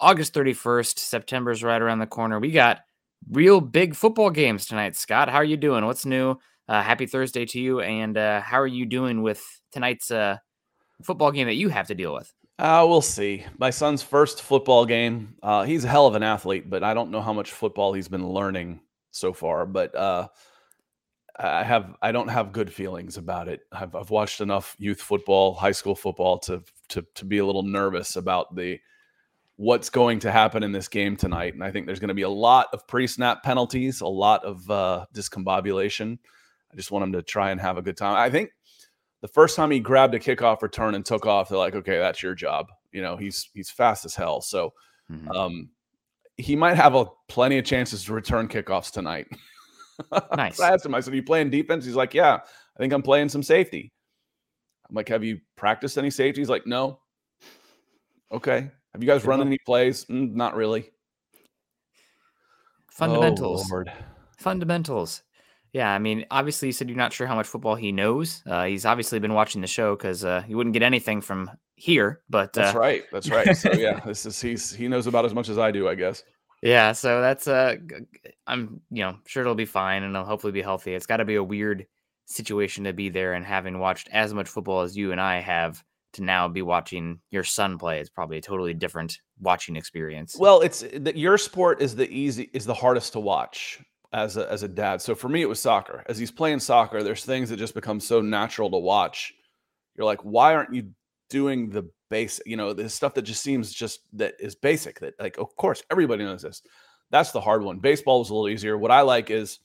August 31st. September's right around the corner. We got real big football games tonight, Scott. How are you doing? What's new? Uh, happy Thursday to you. And uh, how are you doing with tonight's uh, football game that you have to deal with? Uh, we'll see. My son's first football game. Uh, he's a hell of an athlete, but I don't know how much football he's been learning so far. But uh, I have I don't have good feelings about it. I've, I've watched enough youth football, high school football to to to be a little nervous about the what's going to happen in this game tonight. And I think there's going to be a lot of pre-snap penalties, a lot of uh, discombobulation. I just want him to try and have a good time. I think the first time he grabbed a kickoff return and took off, they're like, okay, that's your job. You know, he's he's fast as hell. So mm-hmm. um, he might have a plenty of chances to return kickoffs tonight. Nice. I asked him, I said, Are you playing defense? He's like, Yeah, I think I'm playing some safety. I'm like, Have you practiced any safety? He's like, No. Okay. Have you guys run any plays? Mm, not really. Fundamentals. Oh, Fundamentals. Yeah, I mean, obviously, you said you're not sure how much football he knows. Uh, he's obviously been watching the show because uh, you wouldn't get anything from here. But uh... that's right. That's right. So yeah, this is he's he knows about as much as I do, I guess. Yeah, so that's uh I'm you know, sure it'll be fine and it'll hopefully be healthy. It's got to be a weird situation to be there and having watched as much football as you and I have to now be watching your son play. is probably a totally different watching experience. Well, it's that your sport is the easy is the hardest to watch as a as a dad. So for me it was soccer. As he's playing soccer, there's things that just become so natural to watch. You're like, "Why aren't you doing the basic, you know, the stuff that just seems just that is basic that like, of course, everybody knows this. That's the hard one. Baseball was a little easier. What I like is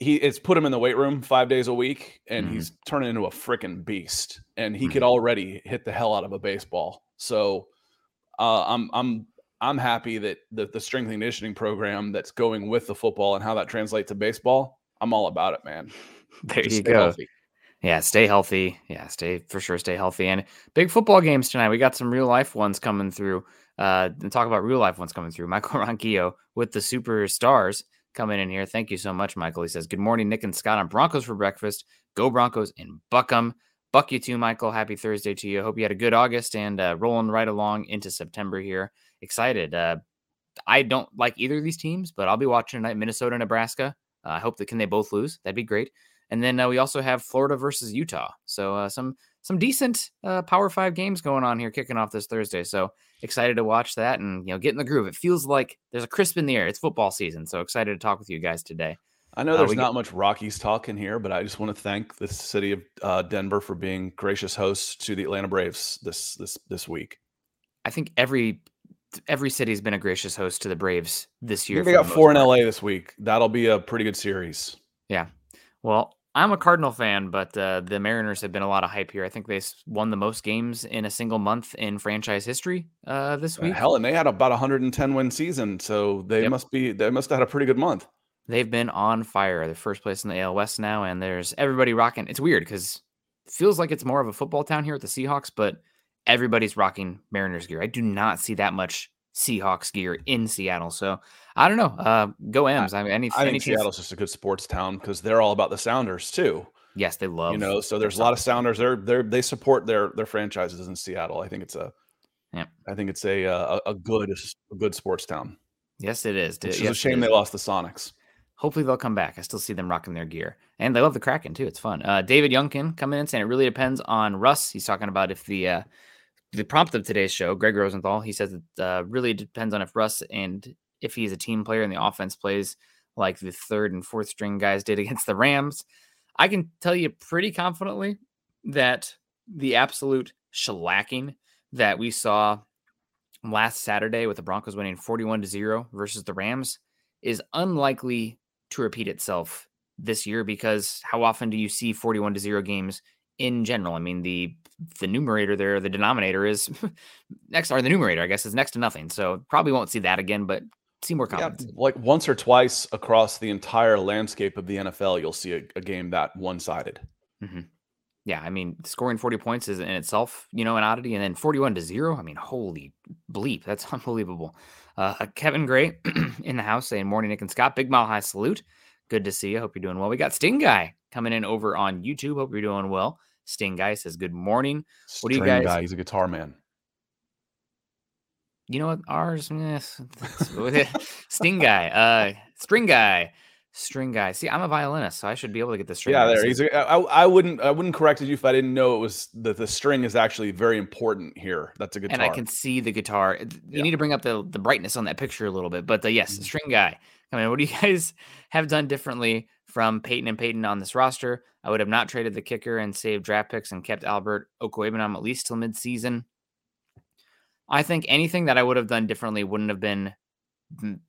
he it's put him in the weight room five days a week and mm-hmm. he's turning into a freaking beast and he mm-hmm. could already hit the hell out of a baseball. So uh, I'm I'm I'm happy that the, the strength and conditioning program that's going with the football and how that translates to baseball. I'm all about it, man. There Just you go. Healthy. Yeah, stay healthy. Yeah, stay for sure. Stay healthy. And big football games tonight. We got some real life ones coming through. Uh, and talk about real life ones coming through. Michael Ronquillo with the superstars coming in here. Thank you so much, Michael. He says, Good morning, Nick and Scott on Broncos for breakfast. Go Broncos and buck 'em. Buck you too, Michael. Happy Thursday to you. Hope you had a good August and uh, rolling right along into September here. Excited. Uh, I don't like either of these teams, but I'll be watching tonight Minnesota, Nebraska. Uh, I hope that can they both lose. That'd be great. And then uh, we also have Florida versus Utah. So uh, some some decent Power Five games going on here, kicking off this Thursday. So excited to watch that and you know get in the groove. It feels like there's a crisp in the air. It's football season, so excited to talk with you guys today. I know uh, there's not get... much Rockies talk in here, but I just want to thank the city of uh, Denver for being gracious hosts to the Atlanta Braves this this this week. I think every every city's been a gracious host to the Braves this year. They got four part. in LA this week. That'll be a pretty good series. Yeah. Well, I'm a Cardinal fan, but uh, the Mariners have been a lot of hype here. I think they won the most games in a single month in franchise history uh, this week. Hell, and they had about 110 win season, so they yep. must be they must have had a pretty good month. They've been on fire. They're first place in the AL West now, and there's everybody rocking. It's weird because it feels like it's more of a football town here at the Seahawks, but everybody's rocking Mariners gear. I do not see that much Seahawks gear in Seattle. So I don't know. Uh, go M's. I, mean, any, I any think Seattle's just a good sports town because they're all about the Sounders too. Yes, they love. You know, so there's a lot of Sounders. They're they they support their their franchises in Seattle. I think it's a, yeah. I think it's a a, a good a good sports town. Yes, it is. It's yes, a shame they lost the Sonics. Hopefully they'll come back. I still see them rocking their gear, and they love the Kraken too. It's fun. Uh, David Youngkin coming in saying it really depends on Russ. He's talking about if the uh, the prompt of today's show, Gregg Rosenthal, he says it uh, really depends on if Russ and if he's a team player and the offense plays like the third and fourth string guys did against the Rams. I can tell you pretty confidently that the absolute shellacking that we saw last Saturday with the Broncos winning 41 to 0 versus the Rams is unlikely to repeat itself this year because how often do you see 41 to 0 games in general? I mean, the the numerator there, the denominator is next, or the numerator, I guess, is next to nothing. So probably won't see that again, but see more confidence. Yeah, like once or twice across the entire landscape of the NFL, you'll see a, a game that one sided. Mm-hmm. Yeah, I mean, scoring 40 points is in itself, you know, an oddity. And then 41 to zero. I mean, holy bleep. That's unbelievable. Uh, Kevin Gray in the house saying, Morning, Nick and Scott. Big mile high salute. Good to see you. Hope you're doing well. We got Sting Guy coming in over on YouTube. Hope you're doing well. Sting Guy says, Good morning. What do you guys? Guy, he's a guitar man you know what? Ours, yes, Sting guy, uh, string guy, string guy. See, I'm a violinist, so I should be able to get the string. Yeah, there. He's. A, I, I wouldn't. I wouldn't correct you if I didn't know it was that the string is actually very important here. That's a guitar, and I can see the guitar. You yeah. need to bring up the the brightness on that picture a little bit, but the, yes, the mm-hmm. string guy. I mean, what do you guys have done differently from Peyton and Peyton on this roster? I would have not traded the kicker and saved draft picks and kept Albert Okwuegbunam at least till midseason. I think anything that I would have done differently wouldn't have been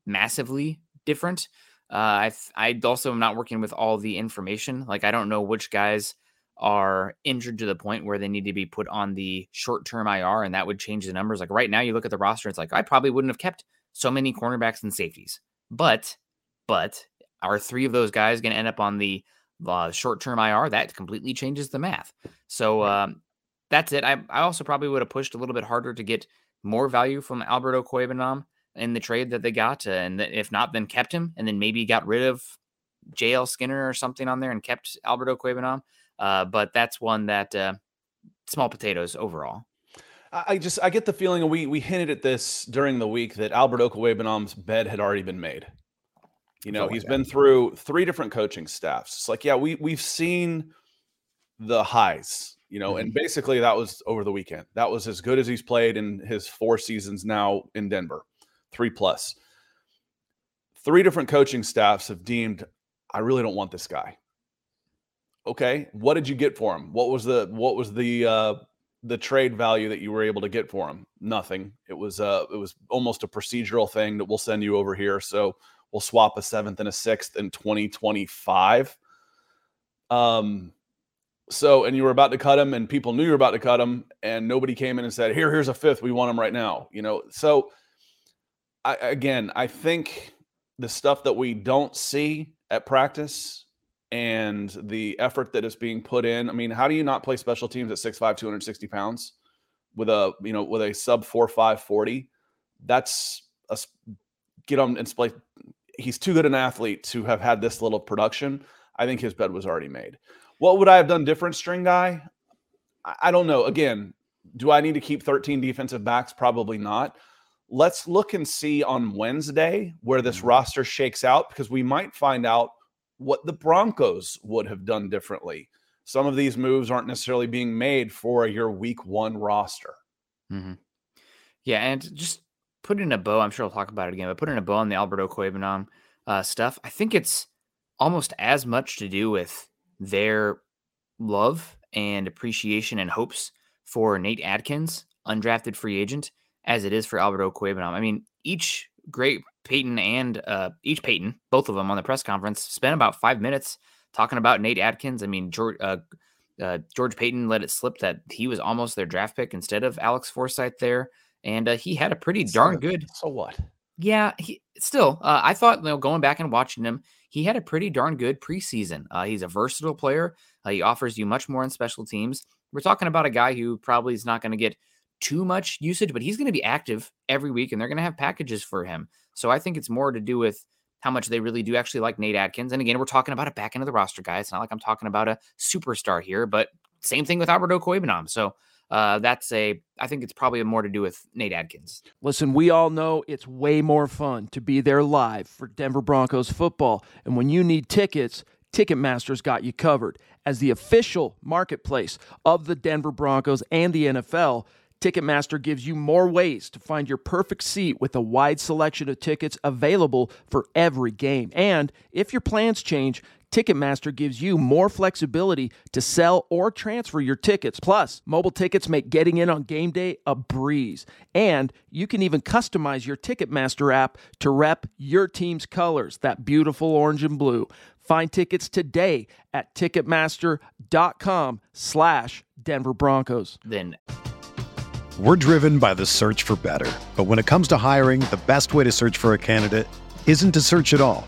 massively different. Uh, I I also am not working with all the information. Like I don't know which guys are injured to the point where they need to be put on the short term IR, and that would change the numbers. Like right now, you look at the roster, it's like I probably wouldn't have kept so many cornerbacks and safeties. But but are three of those guys going to end up on the uh, short term IR? That completely changes the math. So um, that's it. I I also probably would have pushed a little bit harder to get more value from Alberto Okwuegbunam in the trade that they got, uh, and if not, then kept him, and then maybe got rid of JL Skinner or something on there and kept Alberto Okwuegbunam. Uh, but that's one that uh, small potatoes overall. I just I get the feeling we we hinted at this during the week that Albert Okwuegbunam's bed had already been made. You know, he's been through three different coaching staffs. It's like, yeah, we we've seen the highs you know, and mm-hmm. basically that was over the weekend. That was as good as he's played in his four seasons now in Denver, three plus. Three different coaching staffs have deemed, I really don't want this guy. Okay, what did you get for him? What was the what was the uh, the trade value that you were able to get for him? Nothing. It was uh it was almost a procedural thing that we'll send you over here. So we'll swap a seventh and a sixth in 2025. Um so, and you were about to cut him, and people knew you were about to cut him, and nobody came in and said, "Here, here's a fifth. We want him right now." You know, so I, again, I think the stuff that we don't see at practice and the effort that is being put in. I mean, how do you not play special teams at 6'5", 260 pounds with a you know with a sub four five forty? That's a get on and play. He's too good an athlete to have had this little production. I think his bed was already made. What would I have done different, string guy? I don't know. Again, do I need to keep 13 defensive backs? Probably not. Let's look and see on Wednesday where this mm-hmm. roster shakes out because we might find out what the Broncos would have done differently. Some of these moves aren't necessarily being made for your week one roster. Mm-hmm. Yeah, and just put in a bow. I'm sure I'll talk about it again, but put in a bow on the Alberto Okwuegbunam uh, stuff. I think it's almost as much to do with their love and appreciation and hopes for Nate Adkins, undrafted free agent, as it is for Alberto Okwuegbunam. I mean, each great Peyton and uh, each Peyton, both of them on the press conference, spent about five minutes talking about Nate Adkins. I mean, George, uh, uh, George Paton let it slip that he was almost their draft pick instead of Alex Forsyth there, and uh, he had a pretty darn good. So what? Yeah, he still. Uh, I thought you know going back and watching him, he had a pretty darn good preseason. Uh, he's a versatile player. Uh, he offers you much more in special teams. We're talking about a guy who probably is not going to get too much usage, but he's going to be active every week, and they're going to have packages for him. So I think it's more to do with how much they really do actually like Nate Adkins. And again, we're talking about a back end of the roster guy. It's not like I'm talking about a superstar here, but same thing with Albert Okwuegbunam. So uh, that's a, I think it's probably more to do with Nate Adkins. Listen, we all know it's way more fun to be there live for Denver Broncos football. And when you need tickets, Ticketmaster's got you covered. As the official marketplace of the Denver Broncos and the NFL, Ticketmaster gives you more ways to find your perfect seat with a wide selection of tickets available for every game. And if your plans change, Ticketmaster gives you more flexibility to sell or transfer your tickets. Plus, mobile tickets make getting in on game day a breeze. And you can even customize your Ticketmaster app to rep your team's colors, that beautiful orange and blue. Find tickets today at ticketmaster.com slash Denver Broncos. Then we're driven by the search for better. But when it comes to hiring, the best way to search for a candidate isn't to search at all.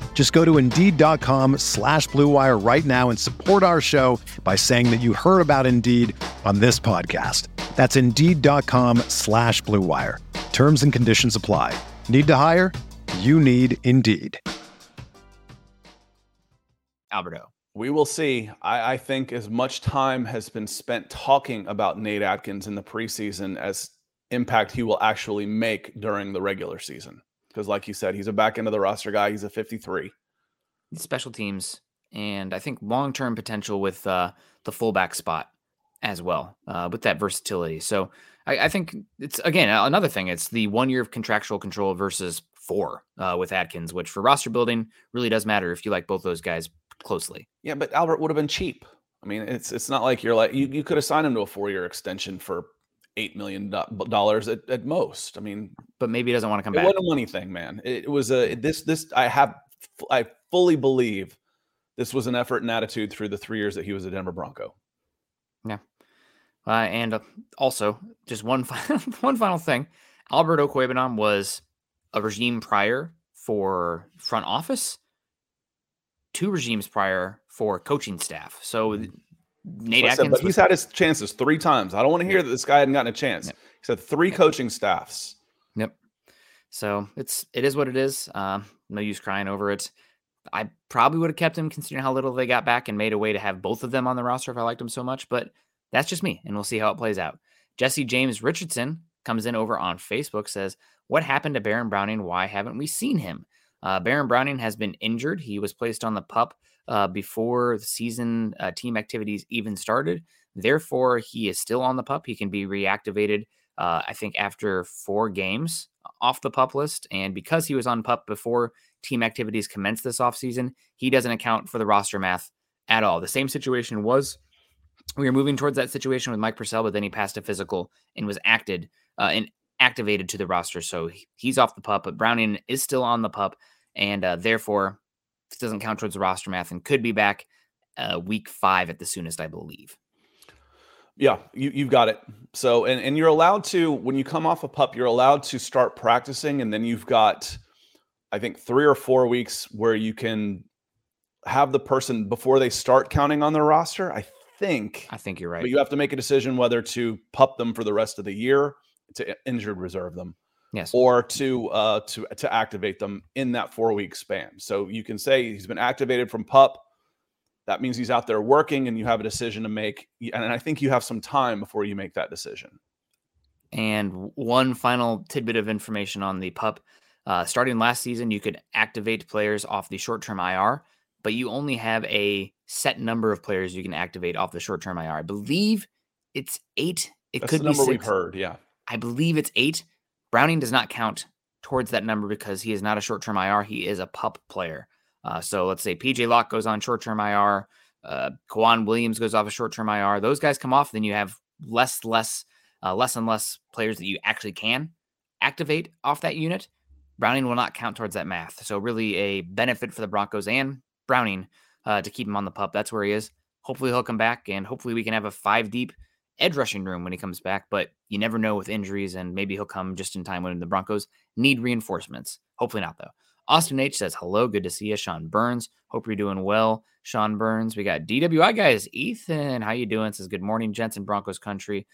Just go to Indeed.com slash BlueWire right now and support our show by saying that you heard about Indeed on this podcast. That's Indeed.com slash BlueWire. Terms and conditions apply. Need to hire? You need Indeed. Alberto. We will see. I, I, think as much time has been spent talking about Nate Adkins in the preseason as impact he will actually make during the regular season because, like you said, he's a back end of the roster guy. He's a 53. Special teams, and I think long term potential with uh, the fullback spot as well, uh, with that versatility. So I, I, think it's again another thing. It's the one year of contractual control versus four uh, with Adkins, which for roster building really does matter if you like both those guys closely. Yeah, but Albert would have been cheap. I mean, it's it's not like you're like you, you could have signed him to a four year extension for eight million dollars at, at most. I mean, but maybe he doesn't want to come it back. Wasn't a money thing, man. It, was a this this I have I fully believe this was an effort and attitude through the three years that he was a Denver Bronco. Yeah, uh, and uh, also just one final, one final thing: Albert Okwuegbunam was a regime prior for front office, two regimes prior for coaching staff. So mm-hmm. Nate Adkins. Said, but he's had his chances three times. I don't want to hear that this guy hadn't gotten a chance. Yep. He said three coaching staffs. Yep. So it's it is what it is. Uh, no use crying over it. I probably would have kept him considering how little they got back and made a way to have both of them on the roster if I liked him so much. But that's just me, and we'll see how it plays out. Jesse James Richardson comes in over on Facebook says, "What happened to Baron Browning? Why haven't we seen him?" Uh, Baron Browning has been injured. He was placed on the pup uh, before the season uh, team activities even started. Therefore, he is still on the pup. He can be reactivated, uh, I think, after four games off the pup list. And because he was on pup before team activities commenced this offseason, he doesn't account for the roster math at all. The same situation was we were moving towards that situation with Mike Purcell, but then he passed a physical and was acted uh, and activated to the roster. So he's off the pup, but Browning is still on the pup. And uh, therefore, doesn't count towards the roster math and could be back uh, week five at the soonest, I believe. Yeah, you, you've got it. So, and, and you're allowed to, when you come off a pup, you're allowed to start practicing. And then you've got, I think, three or four weeks where you can have the person before they start counting on their roster. I think. I think you're right. But you have to make a decision whether to pup them for the rest of the year, to injured reserve them. Yes. Or to uh, to to activate them in that four week span. So you can say he's been activated from pup. That means he's out there working, and you have a decision to make. And I think you have some time before you make that decision. And one final tidbit of information on the pup. Uh, starting last season, you could activate players off the short term IR, but you only have a set number of players you can activate off the short term IR. I believe it's eight. It That's could the number be we've heard. Yeah. I believe it's eight. Browning does not count towards that number because he is not a short term IR. He is a pup player. Uh, so let's say PJ Locke goes on short term IR, uh, Williams goes off a short term IR. Those guys come off, then you have less, less, uh, less and less players that you actually can activate off that unit. Browning will not count towards that math. So really a benefit for the Broncos and Browning uh, to keep him on the pup. That's where he is. Hopefully he'll come back, and hopefully we can have a five deep edge rushing room when he comes back. But you never know with injuries, and maybe he'll come just in time when the Broncos need reinforcements. Hopefully not though. Austin H says hello, good to see you. Sean Burns, hope you're doing well. Sean Burns, we got DWI guys. Ethan, how you doing? Says good morning, Jensen Broncos country.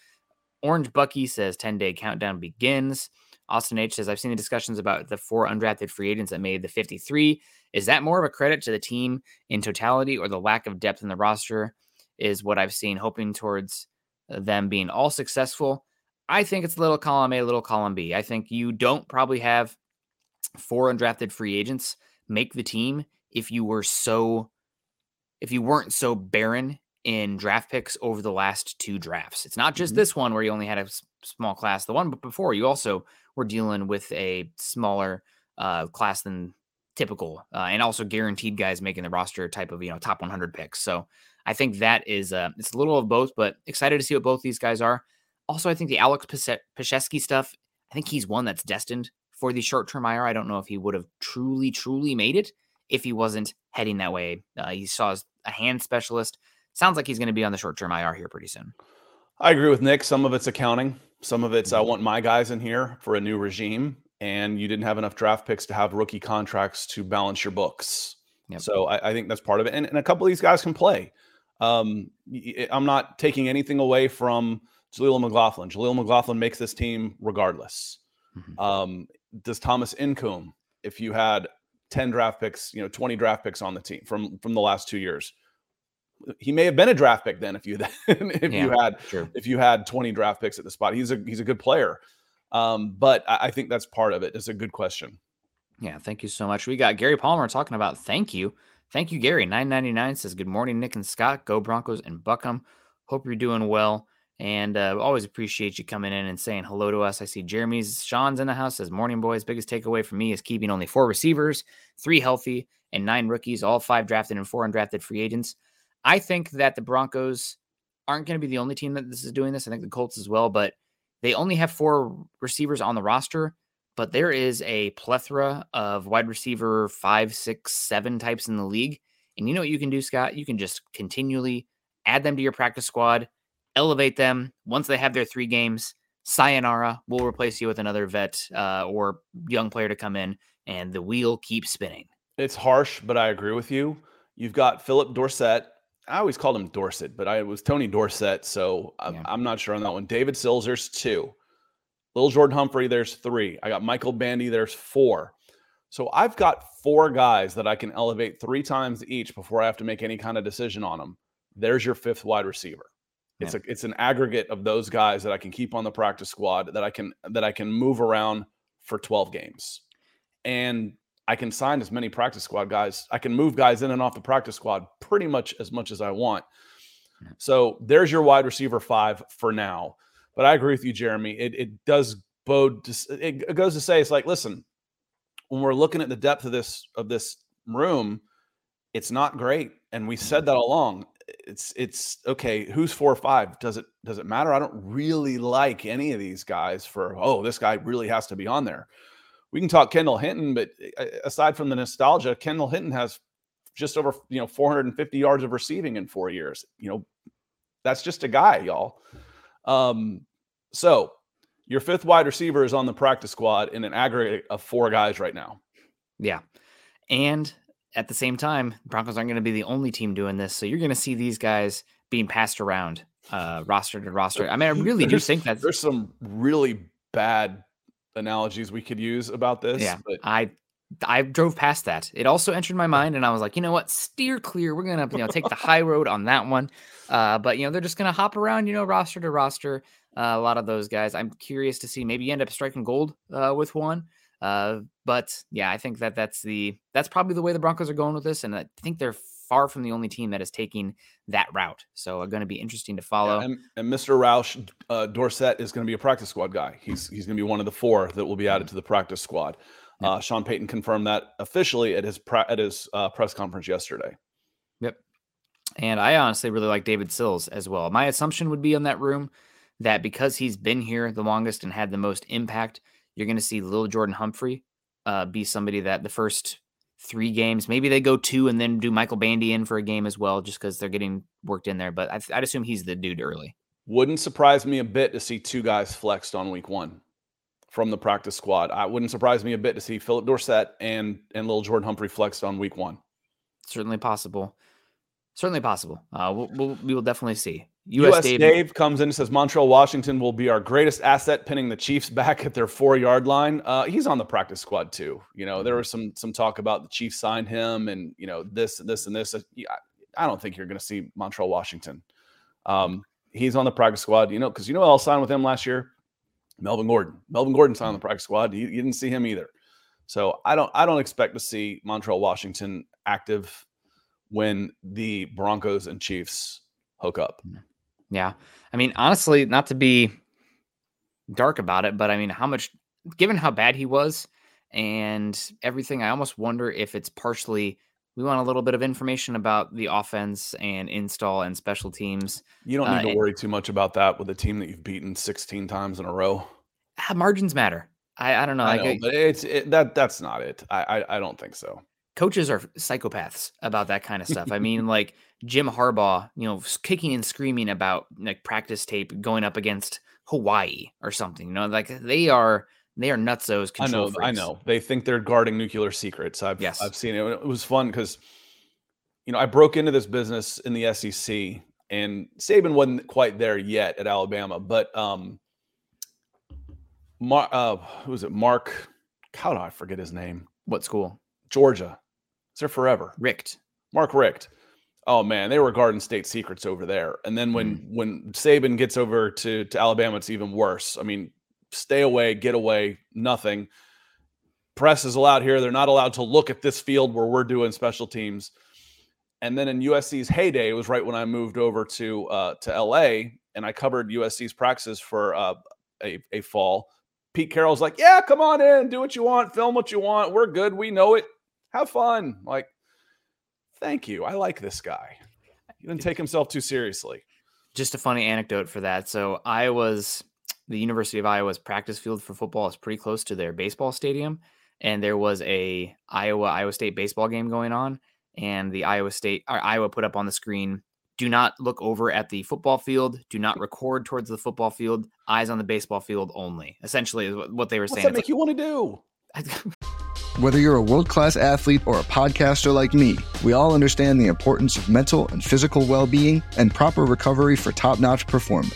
Orange Bucky says 10 day countdown begins. Austin H says, I've seen the discussions about the four undrafted free agents that made the 53. Is that more of a credit to the team in totality or the lack of depth in the roster? Is what I've seen, hoping towards them being all successful. I think it's a little column A, little column B. I think you don't probably have four undrafted free agents make the team if you were so if you weren't so barren in draft picks over the last two drafts. It's not just mm-hmm. this one where you only had a small class. The one but before you also were dealing with a smaller uh, class than typical, uh, and also guaranteed guys making the roster type of you know top 100 picks. So I think that is uh, it's a little of both, but excited to see what both these guys are. Also, I think the Alex Palczewski stuff. I think he's one that's destined for the short term IR. I don't know if he would have truly, truly made it if he wasn't heading that way. Uh, he saw a hand specialist. Sounds like he's going to be on the short term IR here pretty soon. I agree with Nick. Some of it's accounting. Some of it's I mm-hmm. want my guys in here for a new regime, and you didn't have enough draft picks to have rookie contracts to balance your books. Yep. So I, I, think that's part of it. And, and, a couple of these guys can play. Um, I'm not taking anything away from Jaleel McLaughlin. Jaleel McLaughlin makes this team regardless. Mm-hmm. Um, does Thomas Incoom, if you had 10 draft picks, you know, 20 draft picks on the team from from the last two years, he may have been a draft pick then if you if yeah, you had sure. if you had 20 draft picks at the spot. He's a he's a good player. Um, but I, I think that's part of it. It's a good question. Yeah, thank you so much. We got Gary Palmer talking about thank you. Thank you, Gary. 999 says, Good morning, Nick and Scott. Go Broncos and Buckham. Hope you're doing well. And uh, always appreciate you coming in and saying hello to us. I see Jeremy's Sean's in the house. Says, Morning, boys. Biggest takeaway for me is keeping only four receivers, three healthy, and nine rookies, all five drafted and four undrafted free agents. I think that the Broncos aren't going to be the only team that this is doing this. I think the Colts as well, but they only have four receivers on the roster. But there is a plethora of wide receiver five, six, seven types in the league. And you know what you can do, Scott? You can just continually add them to your practice squad, elevate them. Once they have their three games, sayonara, we'll replace you with another vet uh, or young player to come in, and the wheel keeps spinning. It's harsh, but I agree with you. You've got Philip Dorsett, I always called him Dorset, but I was Tony Dorsett, so I'm, yeah. I'm not sure on that one. David Sills, there's two. Little Jordan Humphrey, there's three. I got Michael Bandy, there's four. So I've got four guys that I can elevate three times each before I have to make any kind of decision on them. There's your fifth wide receiver. Yeah. It's a it's an aggregate of those guys that I can keep on the practice squad that I can that I can move around for 12 games. And I can sign as many practice squad guys. I can move guys in and off the practice squad pretty much as much as I want. So there's your wide receiver five for now. But I agree with you, Jeremy. It, it does bode. It goes to say it's like, listen, when we're looking at the depth of this of this room, it's not great, and we said that along. It's it's okay. Who's four or five? Does it does it matter? I don't really like any of these guys for. Oh, this guy really has to be on there we can talk Kendall Hinton, but uh, aside from the nostalgia, Kendall Hinton has just over you know 450 yards of receiving in four years. You know, that's just a guy, y'all. Um, so your fifth wide receiver is on the practice squad in an aggregate of four guys right now. Yeah, and at the same time, Broncos aren't going to be the only team doing this. So you're going to see these guys being passed around uh, roster to roster. I mean, I really do think that there's some really bad analogies we could use about this. Yeah, but... I I drove past that. It also entered my mind, and I was like, you know what, steer clear. We're gonna you know take the high road on that one. Uh, but you know they're just gonna hop around, you know, roster to roster. Uh, a lot of those guys. I'm curious to see. Maybe you end up striking gold uh, with one. Uh, but yeah, I think that that's the that's probably the way the Broncos are going with this, and I think they're far from the only team that is taking that route. So, uh, going to be interesting to follow. Yeah, and, and, Mr. Roush uh, Dorsett is going to be a practice squad guy. He's he's going to be one of the four that will be added to the practice squad. Yep. Uh, Sean Payton confirmed that officially at his pre- at his uh, press conference yesterday. Yep. And I honestly really like David Sills as well. My assumption would be on that room that because he's been here the longest and had the most impact, you're going to see Lil Jordan Humphrey uh, be somebody that the first three games, maybe they go two and then do Michael Bandy in for a game as well, just because they're getting worked in there. But I, would assume he's the dude early. Wouldn't surprise me a bit to see two guys flexed on week one from the practice squad. I wouldn't surprise me a bit to see Philip Dorsett and and Lil Jordan Humphrey flexed on week one. Certainly possible. Certainly possible. Uh, we'll, we'll, we will definitely see. US, US Dave, Dave, comes in and says Montrell Washington will be our greatest asset, pinning the Chiefs back at their four yard line. Uh, he's on the practice squad too. You know, there was some some talk about the Chiefs signed him, and you know this, this, and this. I don't think you're going to see Montrell Washington. Um, he's on the practice squad. You know, because you know I'll sign with him last year. Melvin Gordon. Melvin Gordon signed on the mm. practice squad. You, you didn't see him either. So I don't I don't expect to see Montrell Washington active when the Broncos and Chiefs hook up. Mm. Yeah. I mean, honestly, not to be dark about it, but I mean, how much, given how bad he was and everything, I almost wonder if it's partially we want a little bit of information about the offense and install and special teams. You don't need uh, to worry too much about that with a team that you've beaten 16 times in a row. Ah, margins matter. I, I don't know. I know, but it's it, that that's not it. I, I I don't think so coaches are psychopaths about that kind of stuff. I mean, like Jim Harbaugh, you know, kicking and screaming about like practice tape going up against Hawaii or something. You know, like they are they are nutsos. I know, freaks. I know. They think they're guarding nuclear secrets. I've yes. I've seen it. It was fun because you know I broke into this business in the SEC, and Saban wasn't quite there yet at Alabama, but um, Mark, uh, who was it? Mark. How do I forget his name? What school? Georgia. It's there forever. Richt. Mark Richt. Oh man, they were guarding State secrets over there. And then when mm. when Saban gets over to to Alabama, it's even worse. I mean, stay away, get away, nothing. Press is allowed here. They're not allowed to look at this field where we're doing special teams. And then in USC's heyday, it was right when I moved over to uh, to LA, and I covered USC's practices for uh, a a fall. Pete Carroll's like, "Yeah, come on in, do what you want, film what you want. We're good. We know it have fun. Like, thank you. I like this guy. He didn't take himself too seriously. Just a funny anecdote for that. So Iowa's the University of Iowa's practice field for football is pretty close to their baseball stadium. And there was a Iowa Iowa State baseball game going on, and the Iowa State or Iowa put up on the screen do not look over at the football field. Do not record towards the football field. Eyes on the baseball field only. Essentially, is what they were What's saying. What make like, you want to do? Whether you're a world class athlete or a podcaster like me, we all understand the importance of mental and physical well being and proper recovery for top notch performance.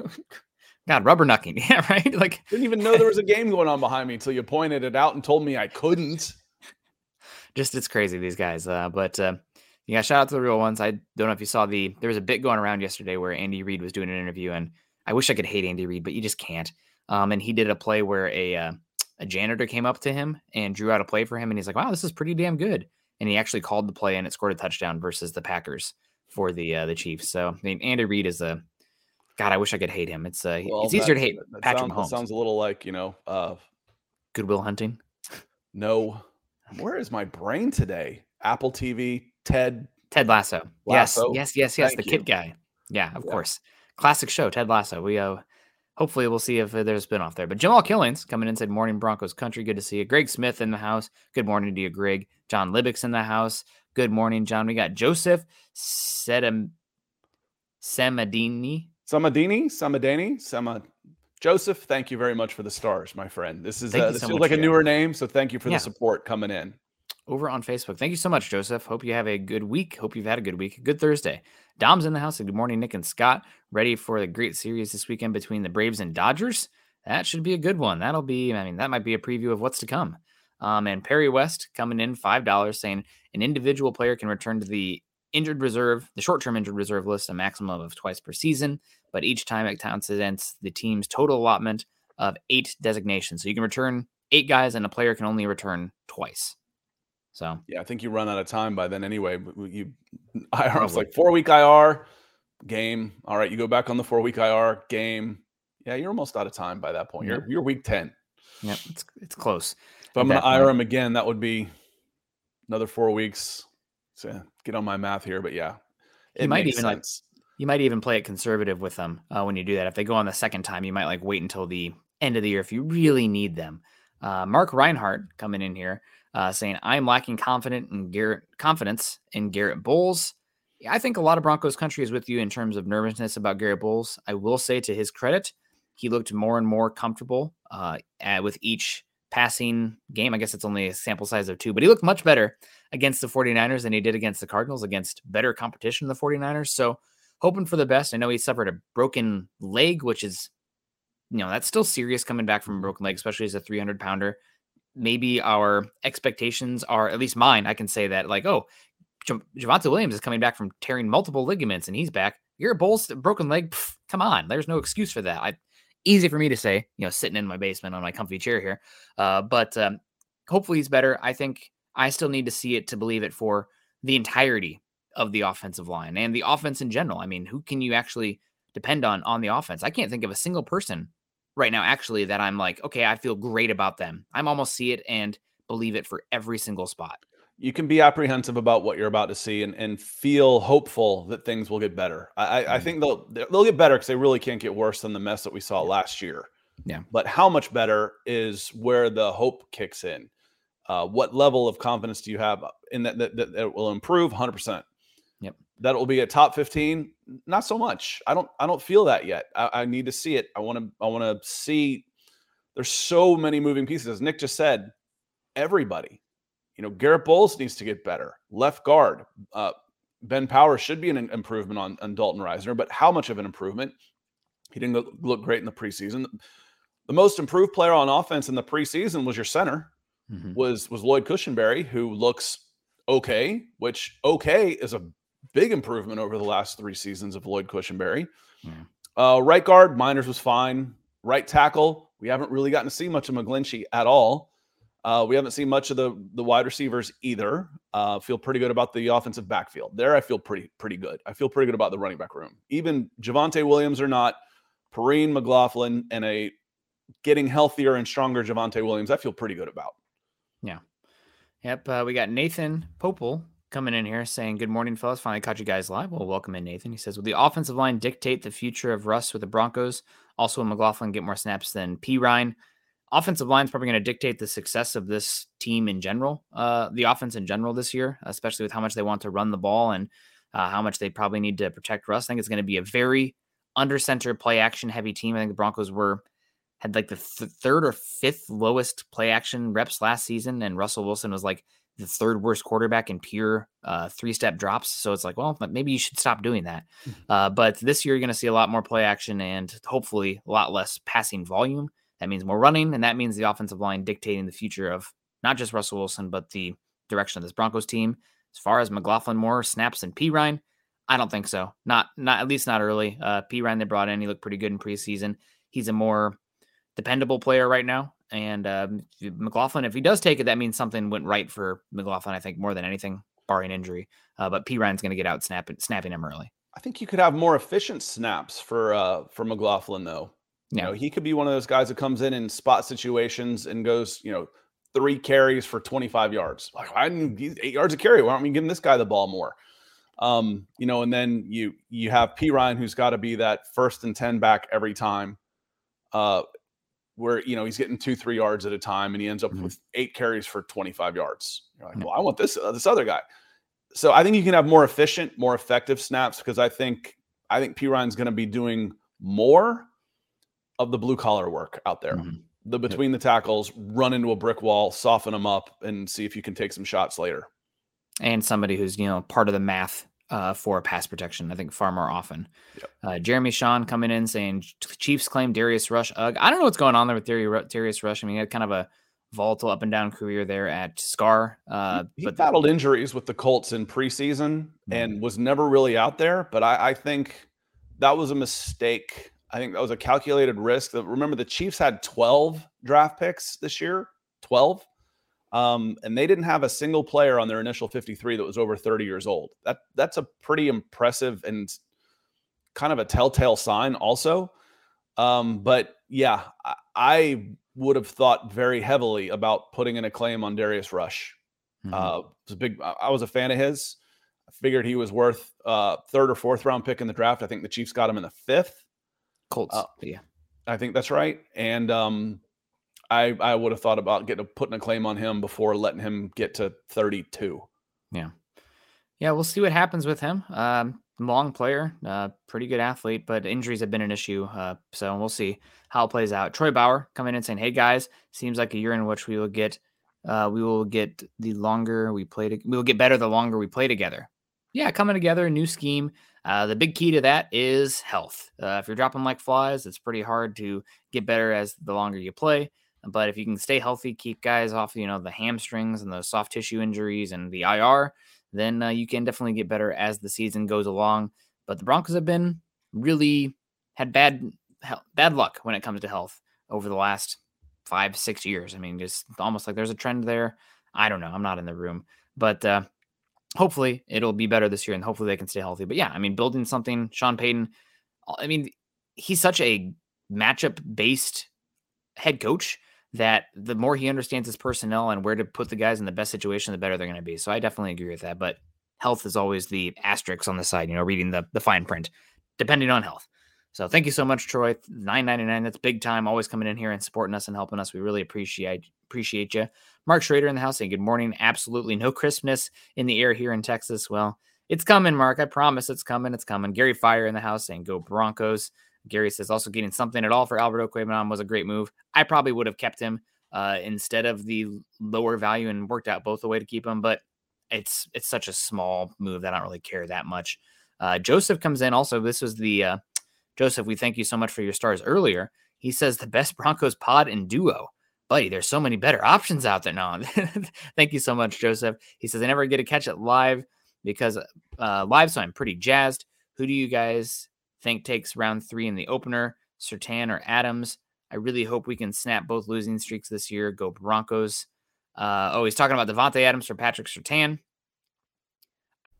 God, rubbernucking. Yeah, right. Like didn't even know there was a game going on behind me until you pointed it out and told me I couldn't. Just it's crazy these guys. Uh, but uh, Yeah, shout out to the real ones. I don't know if you saw the there was a bit going around yesterday where Andy Reid was doing an interview, and I wish I could hate Andy Reid, but you just can't. Um, and he did a play where a uh, a janitor came up to him and drew out a play for him, and he's like, "Wow, this is pretty damn good." And he actually called the play, and it scored a touchdown versus the Packers for the uh, the Chiefs. So I mean, Andy Reid is a God. I wish I could hate him. It's uh, well, it's easier to hate that Patrick sounds, Mahomes. sounds a little like you know, uh, Good Will Hunting. No, where is my brain today? Apple TV, Ted, Ted Lasso. Lasso. Yes, yes, yes, yes. Thank the you. kid guy. Yeah, of yeah. course. Classic show, Ted Lasso. We uh, hopefully we'll see if there's a spinoff there. But Jamal Killings coming in said, "Morning Broncos country, good to see you." Greg Smith in the house. Good morning to you, Greg. John Libbick's in the house. Good morning, John. We got Joseph Sedem Samadini. Samadini, Samadani, Sama. Joseph, thank you very much for the stars, my friend. This is uh, this so feels like a newer name, so thank you for yeah. the support coming in over on Facebook. Thank you so much, Joseph. Hope you have a good week. Hope you've had a good week. Good Thursday. Dom's in the house. Good morning, Nick and Scott. Ready for the great series this weekend between the Braves and Dodgers. That should be a good one. That'll be, I mean, that might be a preview of what's to come. Um, and Perry West coming in $5 saying an individual player can return to the injured reserve, the short term injured reserve list, a maximum of twice per season, but each time it counts against the team's total allotment of eight designations. So you can return eight guys, and a player can only return twice. So yeah, I think you run out of time by then anyway. You IR was like four week IR game. All right, you go back on the four week IR game. Yeah, you're almost out of time by that point. You're you're week ten. Yeah, it's it's close. If I'm going to IR him again, that would be another four weeks. So get on my math here, but yeah, it might even sense. You might even play it conservative with them uh, when you do that. If they go on the second time, you might like wait until the end of the year if you really need them. Uh, Mark Reinhardt coming in here uh, saying I'm lacking confident in Garrett confidence in Garett Bolles." I think a lot of Broncos country is with you in terms of nervousness about Garett Bolles. I will say to his credit, he looked more and more comfortable uh, with each passing game. I guess it's only a sample size of two, but he looked much better against the 49ers than he did against the Cardinals, against better competition the 49ers. So hoping for the best. I know he suffered a broken leg, which is, you know, that's still serious coming back from a broken leg, especially as a 300 pounder maybe our expectations are at least mine. I can say that like, oh, J- Javonte Williams is coming back from tearing multiple ligaments and he's back. You're a bull broken leg. Pff, come on, there's no excuse for that. I easy for me to say, you know, sitting in my basement on my comfy chair here. Uh, but um, hopefully he's better. I think I still need to see it to believe it for the entirety of the offensive line and the offense in general. I mean, who can you actually depend on on the offense? I can't think of a single person right now, actually, that I'm like, okay, I feel great about them. I'm almost see it and believe it for every single spot. You can be apprehensive about what you're about to see and, and feel hopeful that things will get better. I, I mm-hmm. think they'll they'll get better because they really can't get worse than the mess that we saw last year. Yeah. But how much better is where the hope kicks in? Uh, what level of confidence do you have in that that, that, that will improve? Hundred percent that will be a top 15 not so much. I don't i don't feel that yet. I, I need to see it. I want to i want to see there's so many moving pieces. As nick just said everybody you know garett bolles needs to get better. Left guard uh, ben power should be an improvement on, on dalton risner but how much of an improvement? He didn't look, look great in the preseason. The most improved player on offense in the preseason was your center mm-hmm. was was lloyd cushenberry who looks okay which okay is a big improvement over the last three seasons of Lloyd Cushenberry. Yeah. Uh, right guard, Meinerz was fine. Right tackle, we haven't really gotten to see much of McGlinchey at all. Uh, we haven't seen much of the the wide receivers either. Uh, feel pretty good about the offensive backfield. There, I feel pretty pretty good. I feel pretty good about the running back room. Even Javonte Williams or not, Perine McLaughlin and a getting healthier and stronger Javonte Williams, I feel pretty good about. Yeah. Yep. Uh, we got Nathan Popel coming in here saying, Good morning, fellas. Finally caught you guys live. Well, welcome in, Nathan. He says, Will the offensive line dictate the future of Russ with the Broncos? Also, will McLaughlin get more snaps than Perine? Offensive line is probably going to dictate the success of this team in general, uh, the offense in general this year, especially with how much they want to run the ball and uh, how much they probably need to protect Russ. I think it's going to be a very under center play action heavy team. I think the Broncos were had like the th- third or fifth lowest play action reps last season, and Russell Wilson was like the third worst quarterback in pure uh, three step drops. So it's like, well, maybe you should stop doing that. Mm-hmm. Uh, but this year, you're going to see a lot more play action and hopefully a lot less passing volume. That means more running, and that means the offensive line dictating the future of not just Russell Wilson, but the direction of this Broncos team. As far as McLaughlin more snaps than Perine, I don't think so. Not not at least not early. Uh, Perine they brought in, he looked pretty good in preseason. He's a more dependable player right now. And uh, McLaughlin, if he does take it, that means something went right for McLaughlin. I think more than anything, barring injury. Uh, but Perine's going to get out snapping snapping him early. I think you could have more efficient snaps for uh, for McLaughlin though. You know, he could be one of those guys that comes in in spot situations and goes, you know, three carries for 25 yards. Like I need eight yards of carry. Why aren't we giving this guy the ball more? Um, you know, and then you you have Perine who's got to be that first and 10 back every time. Uh where you know he's getting two, three yards at a time and he ends up mm-hmm. with eight carries for 25 yards. You're like, well, I want this uh, this other guy. So I think you can have more efficient, more effective snaps because I think I think Perine's going to be doing more of the blue collar work out there. Mm-hmm the between yep. the tackles, run into a brick wall, soften them up, and see if you can take some shots later. And somebody who's you know part of the math uh, for pass protection. I think far more often. Yep. Uh, Jeremy Sean coming in saying Chiefs claim Darius Rush. Ugh. I don't know what's going on there with Darius Rush. I mean, he had kind of a volatile up and down career there at Scar. Uh, he, he but battled injuries with the Colts in preseason mm-hmm. and was never really out there. But I, I think that was a mistake I think that was a calculated risk. Remember, the Chiefs had 12 draft picks this year, 12. Um, and they didn't have a single player on their initial 53 that was over 30 years old. That that's a pretty impressive and kind of a telltale sign, also. Um, but yeah, I, I, would have thought very heavily about putting in a claim on Darius Rush. Mm-hmm. Uh, was a big. I was a fan of his. I figured he was worth uh, third or fourth round pick in the draft. I think the Chiefs got him in the fifth. Colts. Uh, yeah, I think that's right. And um, I I would have thought about getting putting a claim on him before letting him get to 32. Yeah, yeah. We'll see what happens with him. Um, long player, uh, pretty good athlete, but injuries have been an issue. Uh, so we'll see how it plays out. Troy Bauer coming in saying, "Hey guys, seems like a year in which we will get." Uh, we will get the longer we play. To, we will get better the longer we play together. Yeah, coming together, new scheme. Uh, the big key to that is health. Uh, if you're dropping like flies, it's pretty hard to get better as the longer you play. But if you can stay healthy, keep guys off, you know, the hamstrings and the soft tissue injuries and the IR, then uh, you can definitely get better as the season goes along. But the Broncos have been really had bad bad luck when it comes to health over the last five six years. I mean, just almost like there's a trend there. I don't know. I'm not in the room, but uh, hopefully it'll be better this year and hopefully they can stay healthy. But yeah, I mean, building something, Sean Payton, I mean, he's such a matchup based head coach that the more he understands his personnel and where to put the guys in the best situation, the better they're going to be. So I definitely agree with that. But health is always the asterisk on the side, you know, reading the, the fine print, depending on health. So thank you so much, Troy. Nine ninety nine. That's big time. Always coming in here and supporting us and helping us. We really appreciate appreciate you. Mark Schrader in the house saying good morning. Absolutely no crispness in the air here in Texas. Well, it's coming, Mark. I promise it's coming. It's coming. Gary Fire in the house saying go Broncos. Gary says also getting something at all for Albert Okwuegbunam was a great move. I probably would have kept him uh, instead of the lower value and worked out both the way to keep him, but it's it's such a small move that I don't really care that much. Uh, Joseph comes in also. This was the uh, Joseph, we thank you so much for your stars earlier. He says the best Broncos pod and duo. Buddy, there's so many better options out there now. thank you so much, Joseph. He says I never get to catch it live because uh, live, so I'm pretty jazzed. Who do you guys think takes round three in the opener, Surtain or Adams? I really hope we can snap both losing streaks this year. Go Broncos. Uh, oh, he's talking about Davante Adams for Patrick Surtain.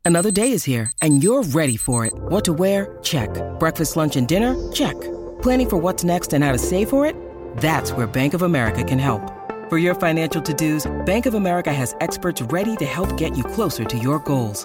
Another day is here, and you're ready for it. What to wear? Check. Breakfast, lunch, and dinner? Check. Planning for what's next and how to save for it? That's where Bank of America can help. For your financial to-dos, Bank of America has experts ready to help get you closer to your goals.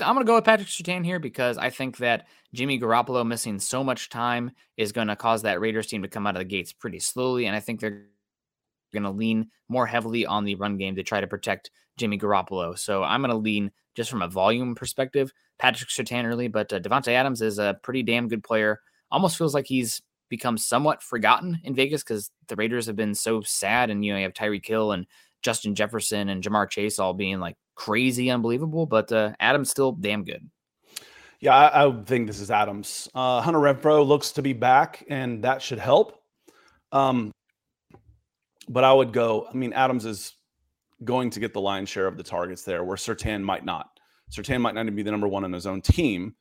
I am going to go with Patrick Surtain here because I think that Jimmy Garoppolo missing so much time is going to cause that Raiders team to come out of the gates pretty slowly. And I think they're going to lean more heavily on the run game to try to protect Jimmy Garoppolo. So I'm going to lean just from a volume perspective, Patrick Surtain early, but uh, Davante Adams is a pretty damn good player. Almost feels like he's become somewhat forgotten in Vegas because the Raiders have been so sad. And, you know, you have Tyreek Hill and Justin Jefferson and Ja'Marr Chase all being like crazy unbelievable, but uh, Adams still damn good. Yeah, I, I think this is Adams. Uh, Hunter Renfrow looks to be back, and that should help. Um, but I would go. I mean, Adams is going to get the lion's share of the targets there, where Surtain might not. Surtain might not even be the number one on his own team.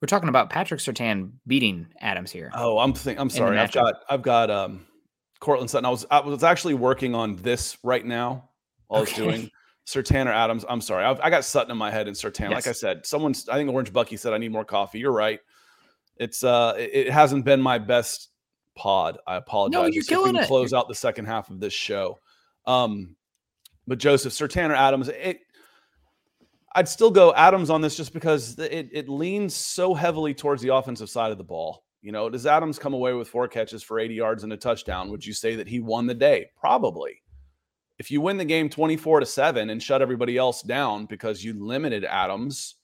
We're talking about Patrick Surtain beating Adams here. Oh, I'm think, I'm sorry. I've got I've got um Courtland Sutton. I was I was actually working on this right now. While okay. I was doing Surtain or Adams. I'm sorry. I've, i got Sutton in my head and Surtain. Yes. Like I said, someone's. I think Orange Bucky said I need more coffee. You're right. It's uh, it, it hasn't been my best pod. I apologize. No, you're killing it. Close out the second half of this show. Um, but Joseph Surtain or Adams, it. I'd still go Adams on this just because it it leans so heavily towards the offensive side of the ball. You know, does Adams come away with four catches for 80 yards and a touchdown? Would you say that he won the day? Probably if you win the game 24 to 7 and shut everybody else down because you limited Adams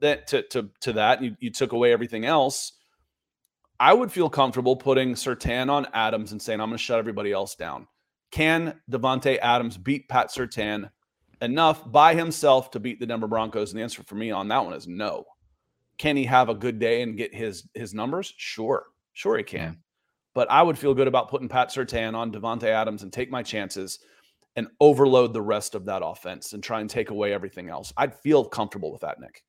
that to to, to that you, you took away everything else I would feel comfortable putting Surtain on Adams and saying I'm going to shut everybody else down. Can Davante Adams beat Pat Surtain enough by himself to beat the Denver Broncos? And the answer for me on that one is no. Can he have a good day and get his his numbers? Sure, sure he can. But I would feel good about putting Pat Surtain on Davante Adams and take my chances and overload the rest of that offense and try and take away everything else. I'd feel comfortable with that, Nick.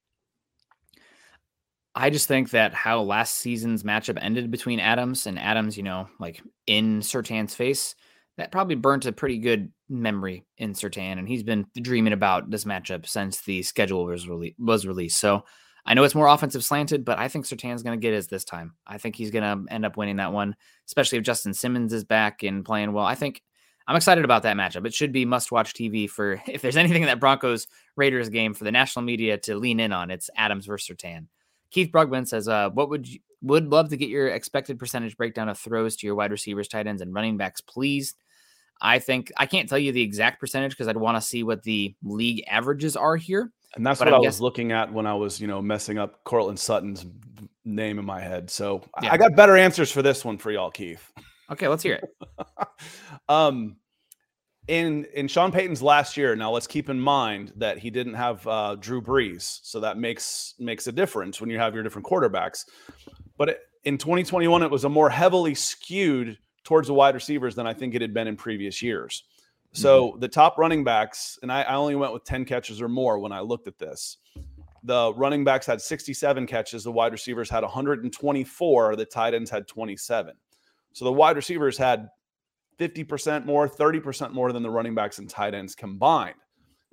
I just think that how last season's matchup ended between Adams and Adams, you know, like in Surtain's face, that probably burnt a pretty good memory in Surtain, and he's been dreaming about this matchup since the schedule was, rele- was released. So I know it's more offensive slanted, but I think Surtain's going to get his this time. I think he's going to end up winning that one, especially if Justin Simmons is back and playing well. I think I'm excited about that matchup. It should be must watch TV for if there's anything in that Broncos Raiders game for the national media to lean in on, it's Adams versus Surtain. Keith Brugman says, uh, what would you would love to get your expected percentage breakdown of throws to your wide receivers, tight ends, and running backs, please. I think I can't tell you the exact percentage because I'd want to see what the league averages are here. And that's what I'm i was looking at when I was, you know, messing up Courtland Sutton's name in my head. So yeah. I got better answers for this one for y'all, Keith. Okay, let's hear it. um, in in Sean Payton's last year, now let's keep in mind that he didn't have uh, Drew Brees, so that makes makes a difference when you have your different quarterbacks. But it, in 2021, it was a more heavily skewed towards the wide receivers than I think it had been in previous years. So mm-hmm. the top running backs, and I, I only went with 10 catches or more when I looked at this. The running backs had 67 catches, the wide receivers had 124, the tight ends had 27. So the wide receivers had 50% more, 30% more than the running backs and tight ends combined.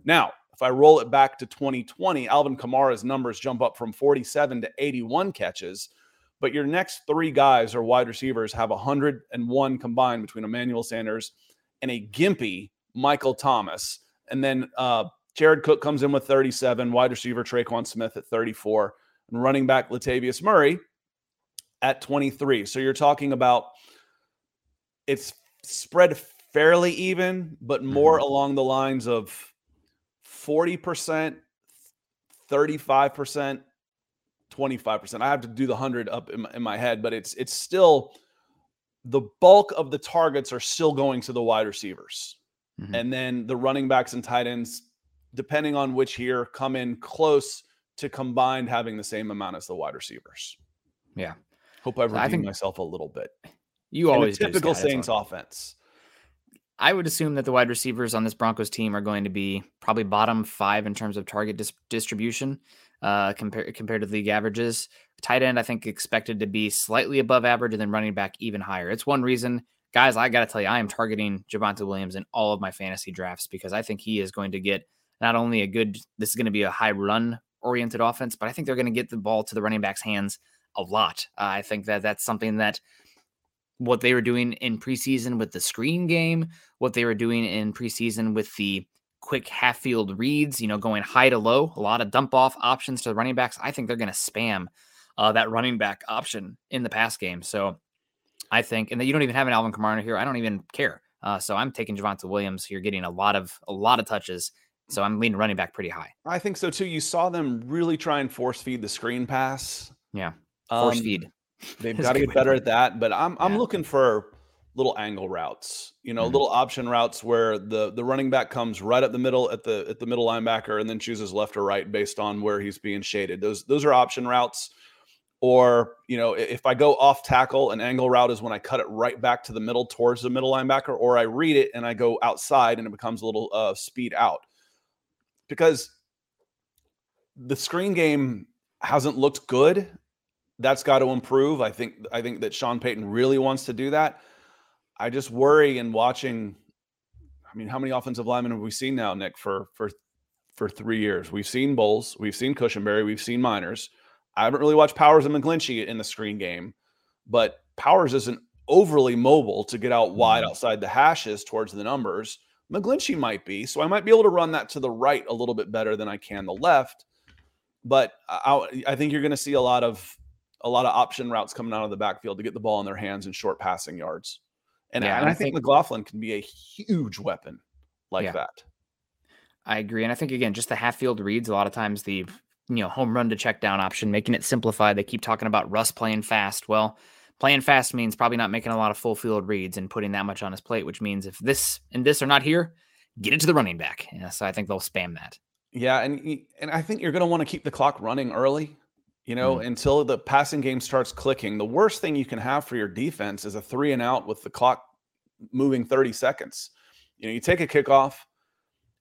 Now, if I roll it back to 2020, Alvin Kamara's numbers jump up from 47 to 81 catches. But your next three guys or wide receivers have 101 combined between Emmanuel Sanders and a gimpy Michael Thomas. And then uh, Jared Cook comes in with 37, wide receiver Tre'Quan Smith at 34, and running back Latavius Murray at 23. So you're talking about it's spread fairly even, but more mm-hmm. along the lines of 40%, 35%, 25%. I have to do the 100 up in my, in my head, but it's it's still the bulk of the targets are still going to the wide receivers. Mm-hmm. And then the running backs and tight ends, depending on which year, come in close to combined having the same amount as the wide receivers. Yeah. Hope I've redeemed think myself a little bit. You always typical Saints offense. I would assume that the wide receivers on this Broncos team are going to be probably bottom five in terms of target dis- distribution uh, compared compared to the league averages. Tight end, I think, expected to be slightly above average, and then running back even higher. It's one reason, guys. I got to tell you, I am targeting Javonte Williams in all of my fantasy drafts because I think he is going to get not only a good. This is going to be a high run oriented offense, but I think they're going to get the ball to the running back's hands a lot. Uh, I think that that's something that what they were doing in preseason with the screen game, what they were doing in preseason with the quick half field reads, you know, going high to low, a lot of dump off options to the running backs. I think they're going to spam uh, that running back option in the pass game. So I think, and that you don't even have an Alvin Kamara here. I don't even care. Uh, so I'm taking Javonte Williams. You're getting a lot of a lot of touches. So I'm leaning running back pretty high. I think so too. You saw them really try and force feed the screen pass. Yeah, force Um, feed. They've got to get better at that. But I'm I'm looking for little angle routes. You know, Mhm. little option routes where the the running back comes right up the middle at the at the middle linebacker and then chooses left or right based on where he's being shaded. Those those are option routes. Or you know, if I go off tackle, an angle route is when I cut it right back to the middle towards the middle linebacker, or I read it and I go outside and it becomes a little uh, speed out. Because the screen game hasn't looked good that's got to improve. I think I think that Sean Payton really wants to do that. I just worry in watching. I mean, how many offensive linemen have we seen now, Nick? For for for three years, we've seen Bolles, we've seen Cushenberry, we've seen Meinerz. I haven't really watched Powers and McGlinchey in the screen game, but Powers isn't overly mobile to get out wide mm. outside the hashes towards the numbers. McGlinchey might be, so I might be able to run that to the right a little bit better than I can the left. But I, I think you're going to see a lot of a lot of option routes coming out of the backfield to get the ball in their hands and short passing yards. And, Yeah, and I I think think- McLaughlin can be a huge weapon like Yeah. that. I agree, and I think again, just the half field reads. A lot of times, the you know home run to check down option, making it simplified. They keep talking about Russ playing fast. Well, playing fast means probably not making a lot of full field reads and putting that much on his plate. Which means if this and this are not here, get it to the running back. Yeah, so I think they'll spam that. Yeah, and and I think you're going to want to keep the clock running early, you know, Mm. until the passing game starts clicking. The worst thing you can have for your defense is a three and out with the clock moving 30 seconds. You know, you take a kickoff